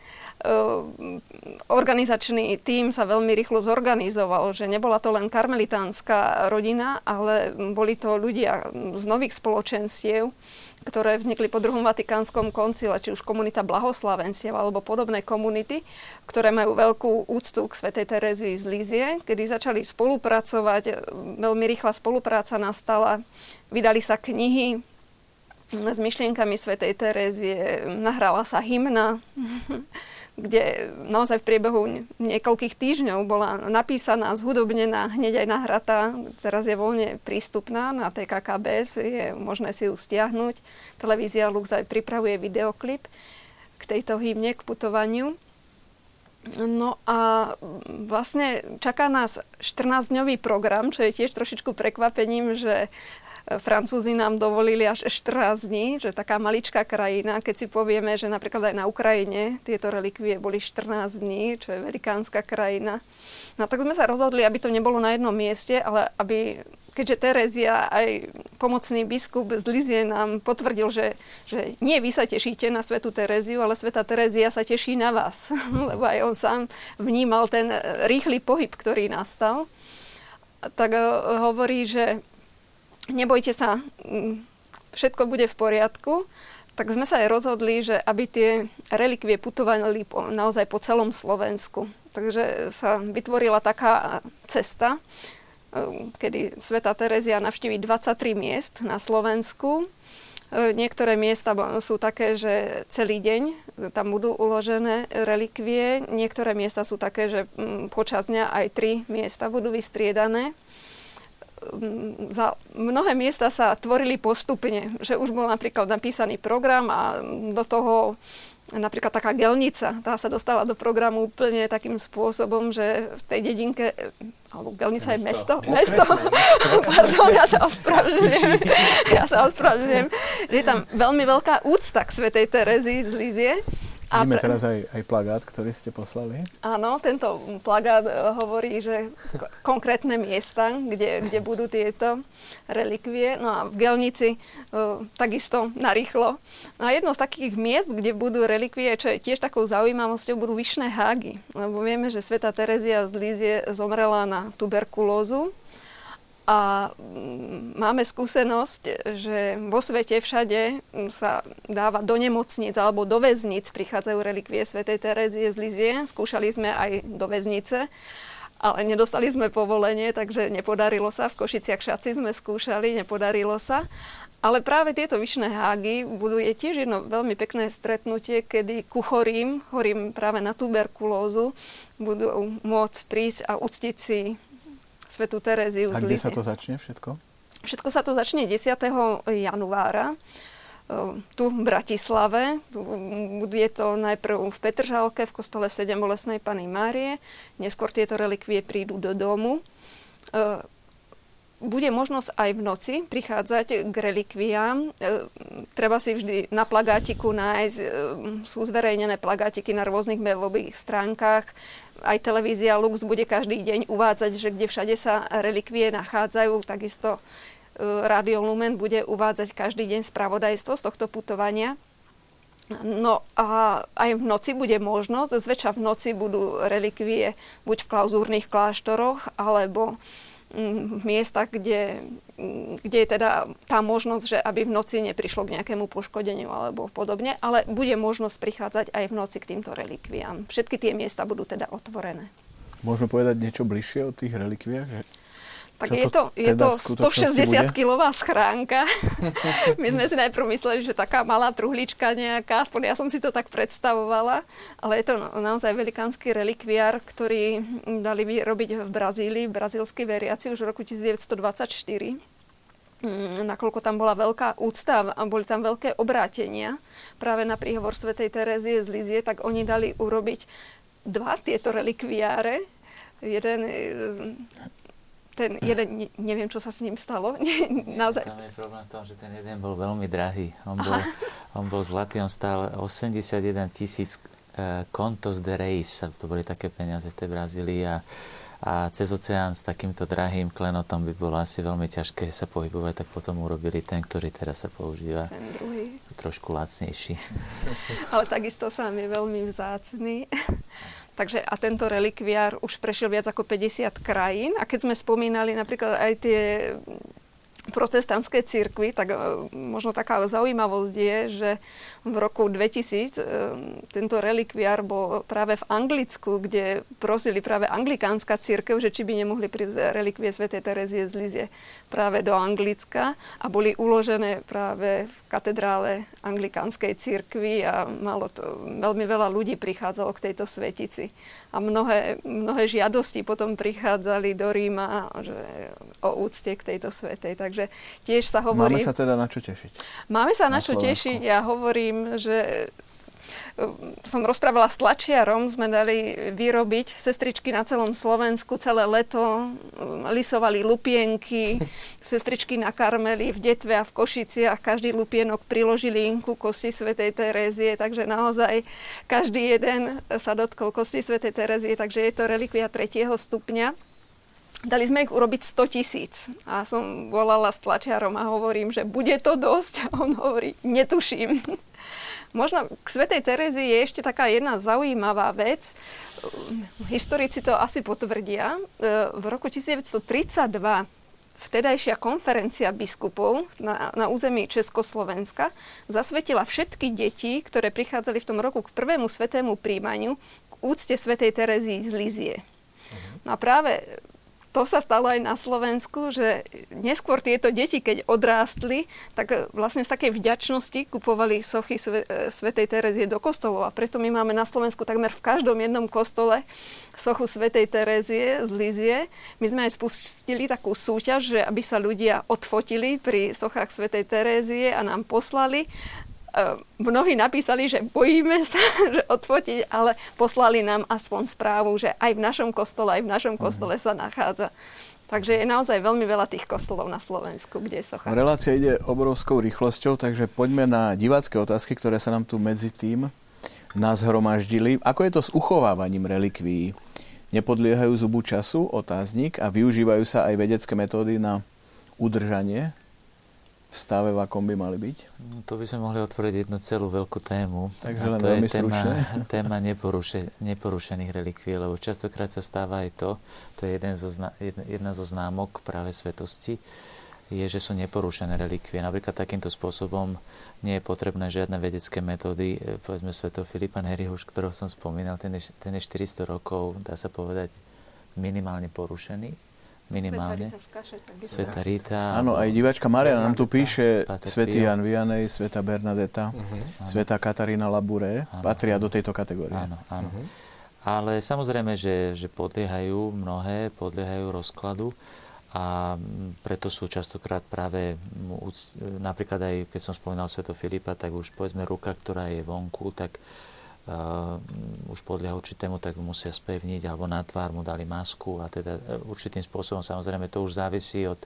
organizačný tím sa veľmi rýchlo zorganizoval, že nebola to len karmelitánska rodina, ale boli to ľudia z nových spoločenstiev, ktoré vznikli po druhom Vatikánskom koncile, či už komunita blahoslavenstiev alebo podobné komunity, ktoré majú veľkú úctu k svätej Terezii z Lízie, kedy začali spolupracovať, veľmi rýchla spolupráca nastala, vydali sa knihy s myšlienkami svätej Terezie, nahrala sa hymna, kde naozaj v priebehu niekoľkých týždňov bola napísaná, zhudobnená, hneď aj nahratá. Teraz je voľne prístupná na TKKBS, je možné si ju stiahnuť. Televízia Lux aj pripravuje videoklip k tejto hymne, k putovaniu. No a vlastne čaká nás 14-dňový program, čo je tiež trošičku prekvapením, že Francúzi nám dovolili až 14 dní, že taká maličká krajina, keď si povieme, že napríklad aj na Ukrajine tieto relikvie boli 14 dní, čo je velikánska krajina. No tak sme sa rozhodli, aby to nebolo na jednom mieste, ale aby keďže Terezia, aj pomocný biskup z Lizie nám potvrdil, že, že nie vy sa tešíte na svetu Tereziu, ale sveta Terezia sa teší na vás. Lebo aj on sám vnímal ten rýchly pohyb, ktorý nastal. Tak eh, hovorí, že nebojte sa, mm, všetko bude v poriadku, tak sme sa aj rozhodli, že aby tie relikvie putovali po, naozaj po celom Slovensku. Takže sa vytvorila taká cesta, e, kedy Sveta Terezia navštíví 23 miest na Slovensku. E, niektoré miesta sú také, že celý deň tam budú uložené relikvie. Niektoré miesta sú také, že mm, počas dňa aj tri miesta budú vystriedané za mnohé miesta sa tvorili postupne, že už bol napríklad napísaný program a do toho napríklad taká gelnica, tá sa dostala do programu úplne takým spôsobom, že v tej dedinke, alebo gelnica je mesto, mesto, pardon, ja sa ospravedlňujem, ja sa ospravedlňujem, je tam veľmi veľká úcta k Svetej Terezii z Lízie a Vidíme pre... teraz aj, aj plagát, ktorý ste poslali. Áno, tento plagát e, hovorí, že konkrétne miesta, kde, kde budú tieto relikvie. No a v Gelnici uh, takisto narýchlo. No a jedno z takých miest, kde budú relikvie, čo je tiež takou zaujímavosťou, budú Vyšné hágy. Lebo vieme, že sveta Terezia z Lízie zomrela na tuberkulózu a mm, máme skúsenosť, že vo svete všade sa dáva do nemocnic alebo do väznic prichádzajú relikvie svätej Terezie z Lizie. Skúšali sme aj do väznice, ale nedostali sme povolenie, takže nepodarilo sa. V Košiciach Šaci sme skúšali, nepodarilo sa. Ale práve tieto vyšné hágy budú je tiež jedno veľmi pekné stretnutie, kedy ku chorým, chorým práve na tuberkulózu, budú môcť prísť a uctiť si Svetu Tereziu A kde sa to začne všetko? Všetko sa to začne 10. januára tu v Bratislave. Je to najprv v Petržalke v kostole 7 bolesnej Pany Márie. Neskôr tieto relikvie prídu do domu bude možnosť aj v noci prichádzať k relikviám. E, treba si vždy na plagátiku nájsť, e, sú zverejnené plagátiky na rôznych mailových stránkach. Aj televízia Lux bude každý deň uvádzať, že kde všade sa relikvie nachádzajú. Takisto e, Radio Lumen bude uvádzať každý deň spravodajstvo z tohto putovania. No a aj v noci bude možnosť, zväčša v noci budú relikvie buď v klauzúrnych kláštoroch, alebo v miestach, kde, kde je teda tá možnosť, že aby v noci neprišlo k nejakému poškodeniu alebo podobne, ale bude možnosť prichádzať aj v noci k týmto relikviám. Všetky tie miesta budú teda otvorené. Môžeme povedať niečo bližšie o tých relikviách? Tak je to, je teda to 160-kilová schránka. My sme si najprv mysleli, že taká malá truhlička nejaká, aspoň ja som si to tak predstavovala, ale je to naozaj velikánsky relikviár, ktorý dali robiť v Brazílii, brazílsky veriaci už v roku 1924 mm, nakoľko tam bola veľká úcta a boli tam veľké obrátenia práve na príhovor svätej Terezie z Lizie, tak oni dali urobiť dva tieto relikviáre. Jeden ten jeden, neviem, čo sa s ním stalo. Naozaj. Tam je problém v tom, že ten jeden bol veľmi drahý. On bol, on bol zlatý, on stál 81 tisíc uh, contos de reis, to boli také peniaze v tej Brazílii a, a cez oceán s takýmto drahým klenotom by bolo asi veľmi ťažké sa pohybovať, tak potom urobili ten, ktorý teraz sa používa. Ten druhý. trošku lacnejší. Ale takisto sám je veľmi vzácný. Takže a tento relikviár už prešiel viac ako 50 krajín. A keď sme spomínali napríklad aj tie protestantskej cirkvi, tak e, možno taká zaujímavosť je, že v roku 2000 e, tento relikviár bol práve v Anglicku, kde prosili práve anglikánska církev, že či by nemohli prísť relikvie Sv. Terezie z Lizie práve do Anglicka a boli uložené práve v katedrále anglikánskej církvy a malo to, veľmi veľa ľudí prichádzalo k tejto svetici. A mnohé, mnohé žiadosti potom prichádzali do Ríma že, o úcte k tejto svetej. Takže tiež sa hovorí... Máme sa teda na čo tešiť. Máme sa na, na čo tešiť. Ja hovorím, že som rozprávala s tlačiarom, sme dali vyrobiť sestričky na celom Slovensku celé leto, lisovali lupienky, sestričky na Karmeli v Detve a v Košiciach, každý lupienok priložili inku kosti svätej Terézie, takže naozaj každý jeden sa dotkol kosti svätej Terézie, takže je to relikvia tretieho stupňa. Dali sme ich urobiť 100 tisíc. A som volala s tlačiarom a hovorím, že bude to dosť. A on hovorí, netuším. Možno k Svetej Terezi je ešte taká jedna zaujímavá vec. Historici to asi potvrdia. E, v roku 1932 vtedajšia konferencia biskupov na, na území Československa zasvetila všetky deti, ktoré prichádzali v tom roku k prvému svetému príjmaniu k úcte Svetej Terezy z Lizie. No a práve to sa stalo aj na Slovensku, že neskôr tieto deti, keď odrástli, tak vlastne z takej vďačnosti kupovali sochy e, Svetej Terezie do kostolov. A preto my máme na Slovensku takmer v každom jednom kostole sochu Svetej Terezie z Lizie. My sme aj spustili takú súťaž, že aby sa ľudia odfotili pri sochách Svetej Terézie a nám poslali mnohí napísali, že bojíme sa že odfotiť, ale poslali nám aspoň správu, že aj v našom kostole, aj v našom mhm. kostole sa nachádza. Takže je naozaj veľmi veľa tých kostolov na Slovensku, kde je socha. Relácia ide obrovskou rýchlosťou, takže poďme na divácké otázky, ktoré sa nám tu medzi tým nás hromaždili. Ako je to s uchovávaním relikví? Nepodliehajú zubu času, otáznik, a využívajú sa aj vedecké metódy na udržanie stave, v akom by mali byť? No, to by sme mohli otvoriť jednu celú veľkú tému. Takže len to je téma, téma neporuše, neporušených relikví, lebo častokrát sa stáva aj to, to je jeden zo zna, jedna, jedna zo známok práve svetosti, je, že sú neporušené relikvie. Napríklad takýmto spôsobom nie je potrebné žiadne vedecké metódy. E, povedzme Sveto Filipa Neriho, ktorého som spomínal, ten je, ten je 400 rokov, dá sa povedať, minimálne porušený minimálne. Sveta Rita. Áno, aj diváčka Maria nám tu píše Svetý Jan Vianej, Sveta Bernadeta, uh-huh. Sveta Katarína Labure, patria do tejto kategórie. Áno, áno. Uh-huh. Ale samozrejme, že, že podliehajú mnohé, podliehajú rozkladu a preto sú častokrát práve, napríklad aj keď som spomínal Sveto Filipa, tak už povedzme ruka, ktorá je vonku, tak uh, už podľa určitému, tak musia spevniť, alebo na tvár mu dali masku a teda e, určitým spôsobom samozrejme to už závisí od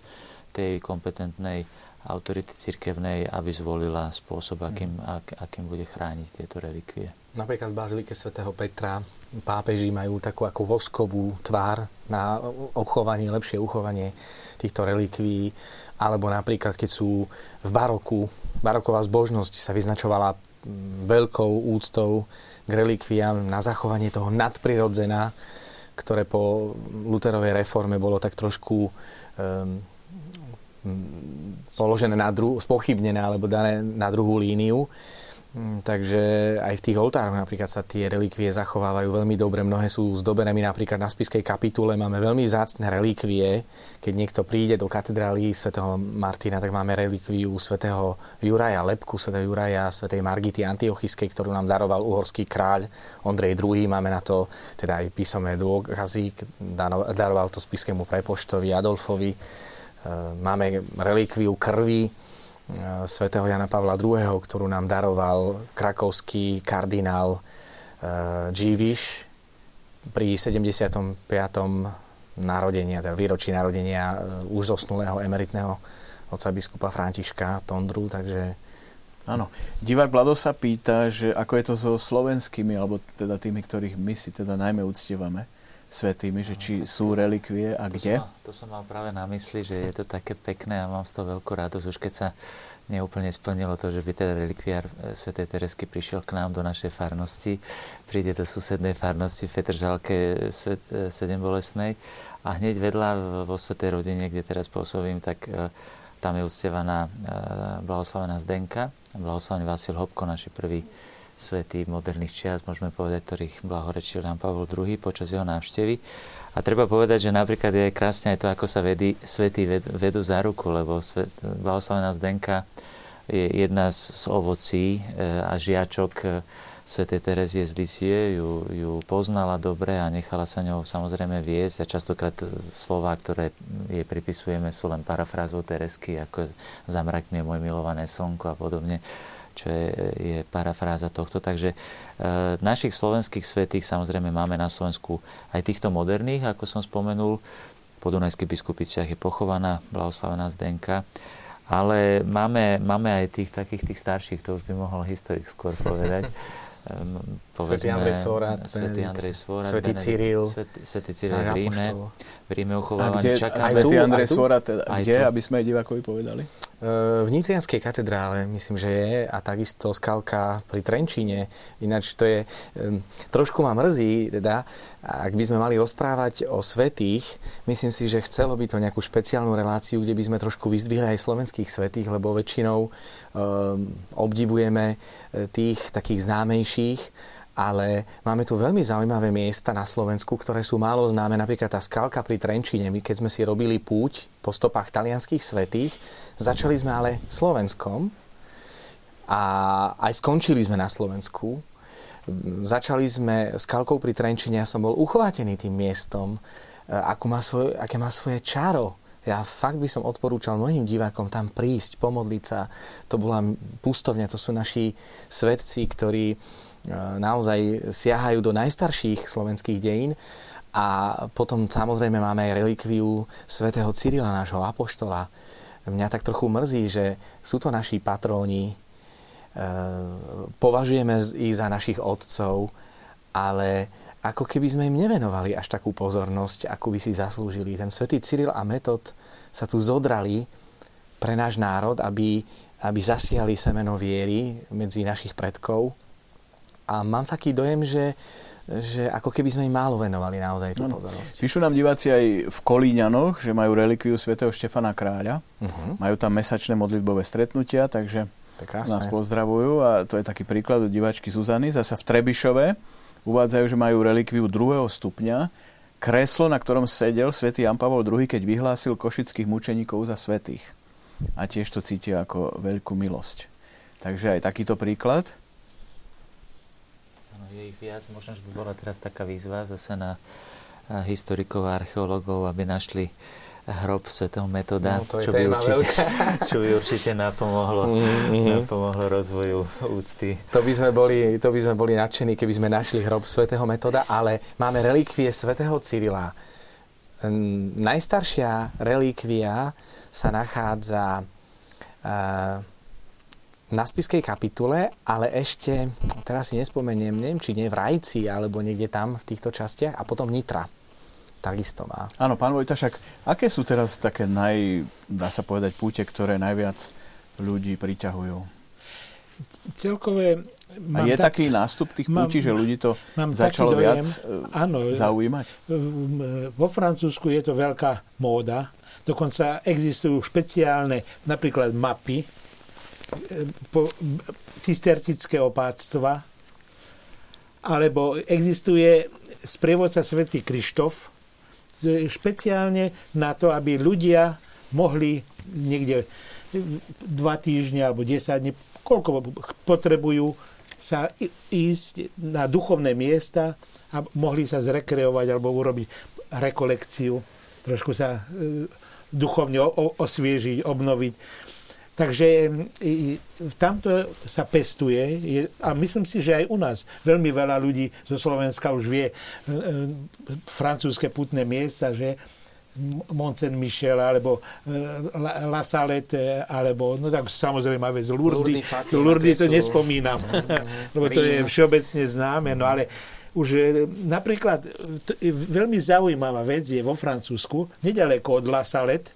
tej kompetentnej autority cirkevnej, aby zvolila spôsob, akým, mhm. ak, akým bude chrániť tieto relikvie. Napríklad v Bazilike svätého Petra pápeži majú takú ako voskovú tvár na uchovanie, lepšie uchovanie týchto relikví, alebo napríklad keď sú v baroku, baroková zbožnosť sa vyznačovala veľkou úctou k relikviám, na zachovanie toho nadprirodzena, ktoré po Luterovej reforme bolo tak trošku um, položené na dru- spochybnené alebo dané na druhú líniu. Mm, takže aj v tých oltároch napríklad sa tie relikvie zachovávajú veľmi dobre. Mnohé sú zdobené. My napríklad na Spiskej kapitule máme veľmi vzácne relikvie. Keď niekto príde do katedrály svätého Martina, tak máme relikviu svätého Juraja Lepku, svätého Juraja, svätej Margity Antiochiskej, ktorú nám daroval uhorský kráľ Ondrej II. Máme na to teda aj písomné dôkazy. Daroval to spiskému prepoštovi Adolfovi. E, máme relikviu krvi svätého Jana Pavla II., ktorú nám daroval krakovský kardinál Dživiš pri 75. narodenia, teda výročí narodenia už zosnulého emeritného otca biskupa Františka Tondru, takže Áno. Divák Vlado sa pýta, že ako je to so slovenskými, alebo teda tými, ktorých my si teda najmä uctievame, svetými, že či sú relikvie a to kde? Som to som mal práve na mysli, že je to také pekné a mám z toho veľkú radosť, už keď sa neúplne splnilo to, že by teda relikviár e, Sv. Teresky prišiel k nám do našej farnosti, príde do susednej farnosti v Petržalke Sedembolesnej a hneď vedľa vo Svetej rodine, kde teraz pôsobím, tak tam je uctievaná blahoslavená Zdenka, blahoslavený Vasil Hopko, naši prvý svetí moderných čias, môžeme povedať, ktorých blahorečil nám Pavol II počas jeho návštevy. A treba povedať, že napríklad je krásne aj to, ako sa vedy, svety ved, vedú za ruku, lebo svet, blahoslavená Zdenka je jedna z, z ovocí e, a žiačok e, svätej Terezie z Lisie, ju, ju poznala dobre a nechala sa ňou samozrejme viesť a častokrát slova, ktoré jej pripisujeme, sú len parafrázou Teresky, ako zamrak mi je môj milované slnko a podobne čo je, je parafráza tohto. Takže e, našich slovenských svetých samozrejme máme na Slovensku aj týchto moderných, ako som spomenul. Po Dunajských biskupiciach je pochovaná blahoslavená Zdenka. Ale máme, máme aj tých takých tých starších, to už by mohol historik skôr povedať. povedzme, Svetý Andrej Svorat, Svetý Andrej Svorat, Svetý Cyril, Svetý, Cyril v Ríme, v Ríme uchovávaný. A kde, čaká... Svetý Andrej Svorat, kde, tu. aby sme divákovi povedali? V Nitrianskej katedrále, myslím, že je, a takisto skalka pri Trenčíne. Ináč to je, trošku ma mrzí, teda, ak by sme mali rozprávať o svetých, myslím si, že chcelo by to nejakú špeciálnu reláciu, kde by sme trošku vyzdvihli aj slovenských svetých, lebo väčšinou obdivujeme e, tých takých známejších, ale máme tu veľmi zaujímavé miesta na Slovensku, ktoré sú málo známe. Napríklad tá skalka pri Trenčine. My keď sme si robili púť po stopách talianských svetých, Začali sme ale Slovenskom a aj skončili sme na Slovensku. Začali sme s Kalkou pri Trenčine, ja som bol uchvátený tým miestom, e, ako má svoj, aké má svoje čaro. Ja fakt by som odporúčal mnohým divákom tam prísť, pomodliť sa. To bola pustovňa, to sú naši svetci, ktorí e, naozaj siahajú do najstarších slovenských dejín. A potom samozrejme máme aj relikviu svätého Cyrila, nášho apoštola, mňa tak trochu mrzí, že sú to naši patróni, e, považujeme ich za našich otcov, ale ako keby sme im nevenovali až takú pozornosť, akú by si zaslúžili. Ten svätý Cyril a Metod sa tu zodrali pre náš národ, aby, aby zasiali semeno viery medzi našich predkov. A mám taký dojem, že že ako keby sme im málo venovali naozaj tú pozornosť. Píšu nám diváci aj v Kolíňanoch, že majú relikviu svätého Štefana Kráľa. Uh-huh. Majú tam mesačné modlitbové stretnutia, takže nás pozdravujú. A to je taký príklad od diváčky Zuzany. Zasa v Trebišove uvádzajú, že majú relikviu druhého stupňa, kreslo, na ktorom sedel svätý Jan Pavol II, keď vyhlásil košických mučeníkov za svetých. A tiež to cítia ako veľkú milosť. Takže aj takýto príklad je ich viac. Možno, že by bola teraz taká výzva zase na historikov a archeológov, aby našli hrob svetého metoda, no, čo, by určite, čo by určite napomohlo, mm-hmm. napomohlo rozvoju úcty. To by, sme boli, to by sme boli nadšení, keby sme našli hrob svetého metoda, ale máme relikvie svetého Cyrila. Najstaršia relikvia sa nachádza na spiskej kapitule, ale ešte, teraz si nespomeniem, neviem, či nie v Rajci, alebo niekde tam v týchto častiach, a potom Nitra takisto má. Áno, pán Vojtašak, aké sú teraz také naj, dá sa povedať, púte, ktoré najviac ľudí priťahujú? Celkové... Mám A je tak, taký nástup tých púti, že ľudí to začalo dojem, viac e, áno, zaujímať? Vo Francúzsku je to veľká móda. Dokonca existujú špeciálne napríklad mapy, po, cistertické opáctva, alebo existuje sprievodca svätý Krištof, špeciálne na to, aby ľudia mohli niekde dva týždne alebo 10 dní, koľko potrebujú sa ísť na duchovné miesta a mohli sa zrekreovať alebo urobiť rekolekciu, trošku sa e, duchovne osviežiť, obnoviť. Takže tamto sa pestuje a myslím si, že aj u nás veľmi veľa ľudí zo Slovenska už vie e, e, francúzske putné miesta, že Mont Michel, alebo e, La Salette, alebo, no tak samozrejme vec, Lourdes, Lourdes, Lourdes to nespomínam, lebo to je všeobecne známe, no ale už e, napríklad veľmi zaujímavá vec je vo Francúzsku, nedaleko od La Salette,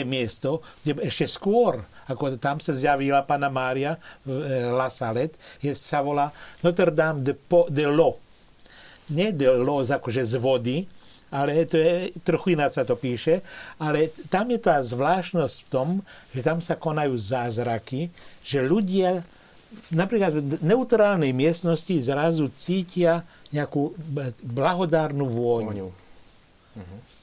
je miesto, kde ešte skôr, ako tam sa zjavila Pana Mária v La Salette, je, sa volá Notre Dame de, po, de l'eau. Nie de l'eau akože z vody, ale to je, trochu ináč sa to píše, ale tam je tá zvláštnosť v tom, že tam sa konajú zázraky, že ľudia napríklad v neutrálnej miestnosti zrazu cítia nejakú blahodárnu vôňu. Mhm.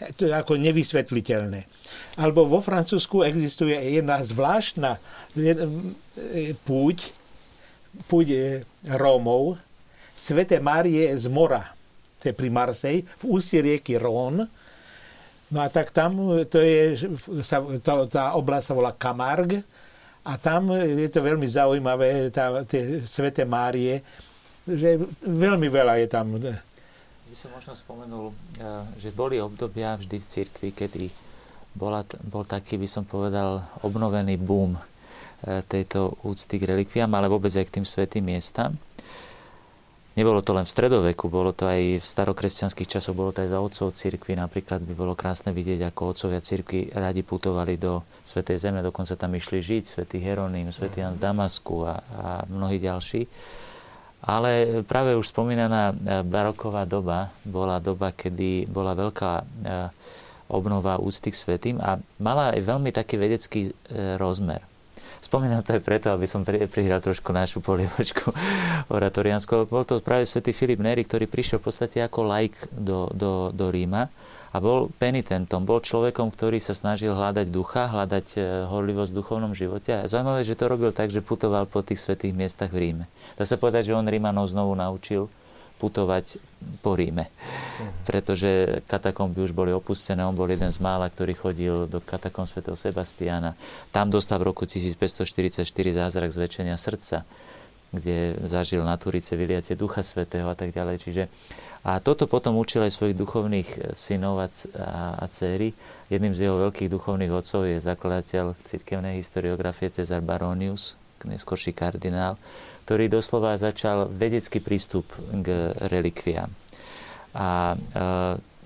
To je ako nevysvetliteľné. Alebo vo Francúzsku existuje jedna zvláštna e, púť, púť e, Rómov, Svete Márie z Mora to je pri Marsej, v ústí rieky Rhône. No a tak tam, to je, sa, to, tá oblasť sa volá Camargue a tam je to veľmi zaujímavé, tá, tie Svete Márie, že veľmi veľa je tam. By som možno spomenul, eh, že boli obdobia vždy v cirkvi, kedy bola, bol taký, by som povedal, obnovený boom eh, tejto úcty k relikviám, ale vôbec aj k tým svetým miestam. Nebolo to len v stredoveku, bolo to aj v starokresťanských časoch, bolo to aj za otcov cirkvi. Napríklad by bolo krásne vidieť, ako otcovia cirkvi radi putovali do Svetej Zeme, dokonca tam išli žiť, svätý Heronym, svätý Jan z Damasku a, a mnohí ďalší. Ale práve už spomínaná e, baroková doba bola doba, kedy bola veľká e, obnova úcty k svetým a mala aj veľmi taký vedecký e, rozmer. Spomínam to aj preto, aby som prihral trošku našu polievočku oratoriánsku. Bol to práve svätý Filip Neri, ktorý prišiel v podstate ako laik do, do, do Ríma a bol penitentom, bol človekom, ktorý sa snažil hľadať ducha, hľadať e, horlivosť v duchovnom živote. A zaujímavé, že to robil tak, že putoval po tých svetých miestach v Ríme. Dá sa povedať, že on Rímanov znovu naučil putovať po Ríme. Pretože katakomby už boli opustené, on bol jeden z mála, ktorý chodil do katakom svätého Sebastiana. Tam dostal v roku 1544 zázrak zväčšenia srdca, kde zažil na Turice vyliacie Ducha Svetého a tak ďalej. Čiže a toto potom učil aj svojich duchovných synov a, a, a céry. Jedným z jeho veľkých duchovných otcov je zakladateľ cirkevnej historiografie Cezar Baronius, neskôrší kardinál, ktorý doslova začal vedecký prístup k relikviám. A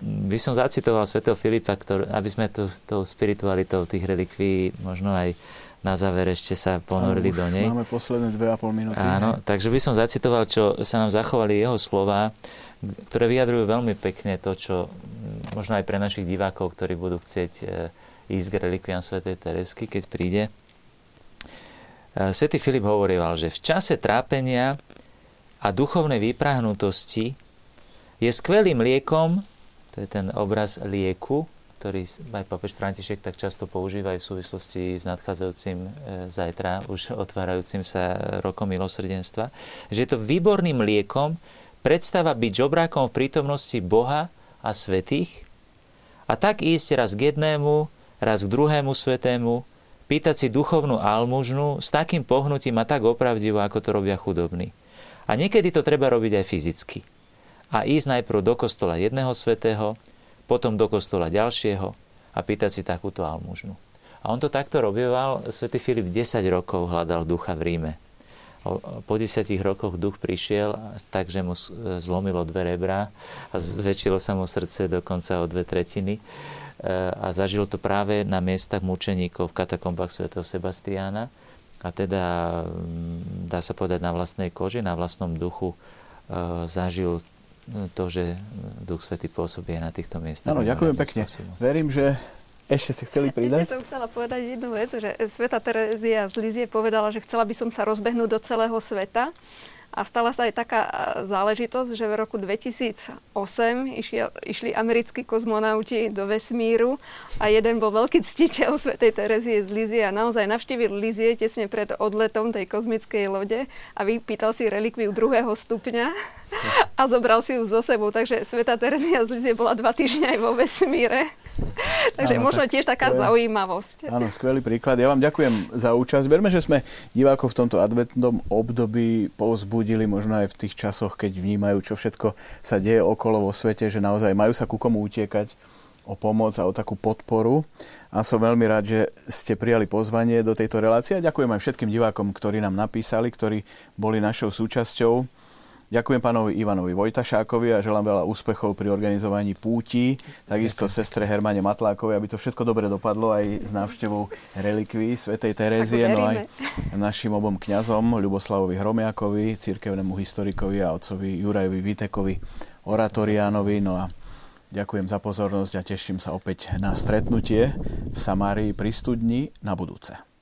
by som zacitoval svätého Filipa, ktorý, aby sme tú, tou spiritualitou tých relikví možno aj na záver ešte sa ponorili do nej. Máme posledné dve a pol minúty. Áno, takže by som zacitoval, čo sa nám zachovali jeho slova, ktoré vyjadrujú veľmi pekne to, čo možno aj pre našich divákov, ktorí budú chcieť e, ísť k relikviám svätej Teresky, keď príde. Eh, Svetý Filip hovoril, že v čase trápenia a duchovnej vyprahnutosti je skvelým liekom, to je ten obraz lieku, ktorý aj papež František tak často používa aj v súvislosti s nadchádzajúcim e, zajtra, už otvárajúcim sa rokom milosrdenstva, že je to výborným liekom, predstava byť žobrákom v prítomnosti Boha a svetých a tak ísť raz k jednému, raz k druhému svetému, pýtať si duchovnú almužnu s takým pohnutím a tak opravdivo, ako to robia chudobní. A niekedy to treba robiť aj fyzicky. A ísť najprv do kostola jedného svetého, potom do kostola ďalšieho a pýtať si takúto almužnu. A on to takto robieval, svätý Filip 10 rokov hľadal ducha v Ríme. Po 10 rokoch duch prišiel, takže mu zlomilo dve rebra a zväčšilo sa mu srdce dokonca o dve tretiny a zažil to práve na miestach mučeníkov v katakombách svätého Sebastiána a teda mm, dá sa povedať na vlastnej koži, na vlastnom duchu e, zažil to, že Duch Svetý pôsobí na týchto miestach. Áno, ďakujem pekne. Verím, že ešte si chceli pridať? Ja som chcela povedať jednu vec, že Sveta Terezia z Lizie povedala, že chcela by som sa rozbehnúť do celého sveta a stala sa aj taká záležitosť, že v roku 2008 išli, išli americkí kozmonauti do vesmíru a jeden bol veľký ctiteľ svätej Terezie z Lizie a naozaj navštívil Lizie tesne pred odletom tej kozmickej lode a vypýtal si relikviu druhého stupňa a zobral si ju so sebou. Takže sveta Terezia z Lizie bola dva týždňa aj vo vesmíre. Takže áno, možno tak tiež taká je, zaujímavosť. Áno, skvelý príklad. Ja vám ďakujem za účasť. Berme, že sme divákov v tomto adventnom období povzbudili možno aj v tých časoch, keď vnímajú, čo všetko sa deje okolo vo svete, že naozaj majú sa ku komu utiekať o pomoc a o takú podporu. A som veľmi rád, že ste prijali pozvanie do tejto relácie. A ďakujem aj všetkým divákom, ktorí nám napísali, ktorí boli našou súčasťou Ďakujem pánovi Ivanovi Vojtašákovi a želám veľa úspechov pri organizovaní púti. Takisto Ďakujem. sestre Hermane Matlákovej, aby to všetko dobre dopadlo aj s návštevou relikví svätej Terézie, no aj našim obom kňazom Ľuboslavovi Hromiakovi, cirkevnému historikovi a otcovi Jurajovi Vitekovi, oratoriánovi. No a ďakujem za pozornosť a teším sa opäť na stretnutie v Samárii pri studni na budúce.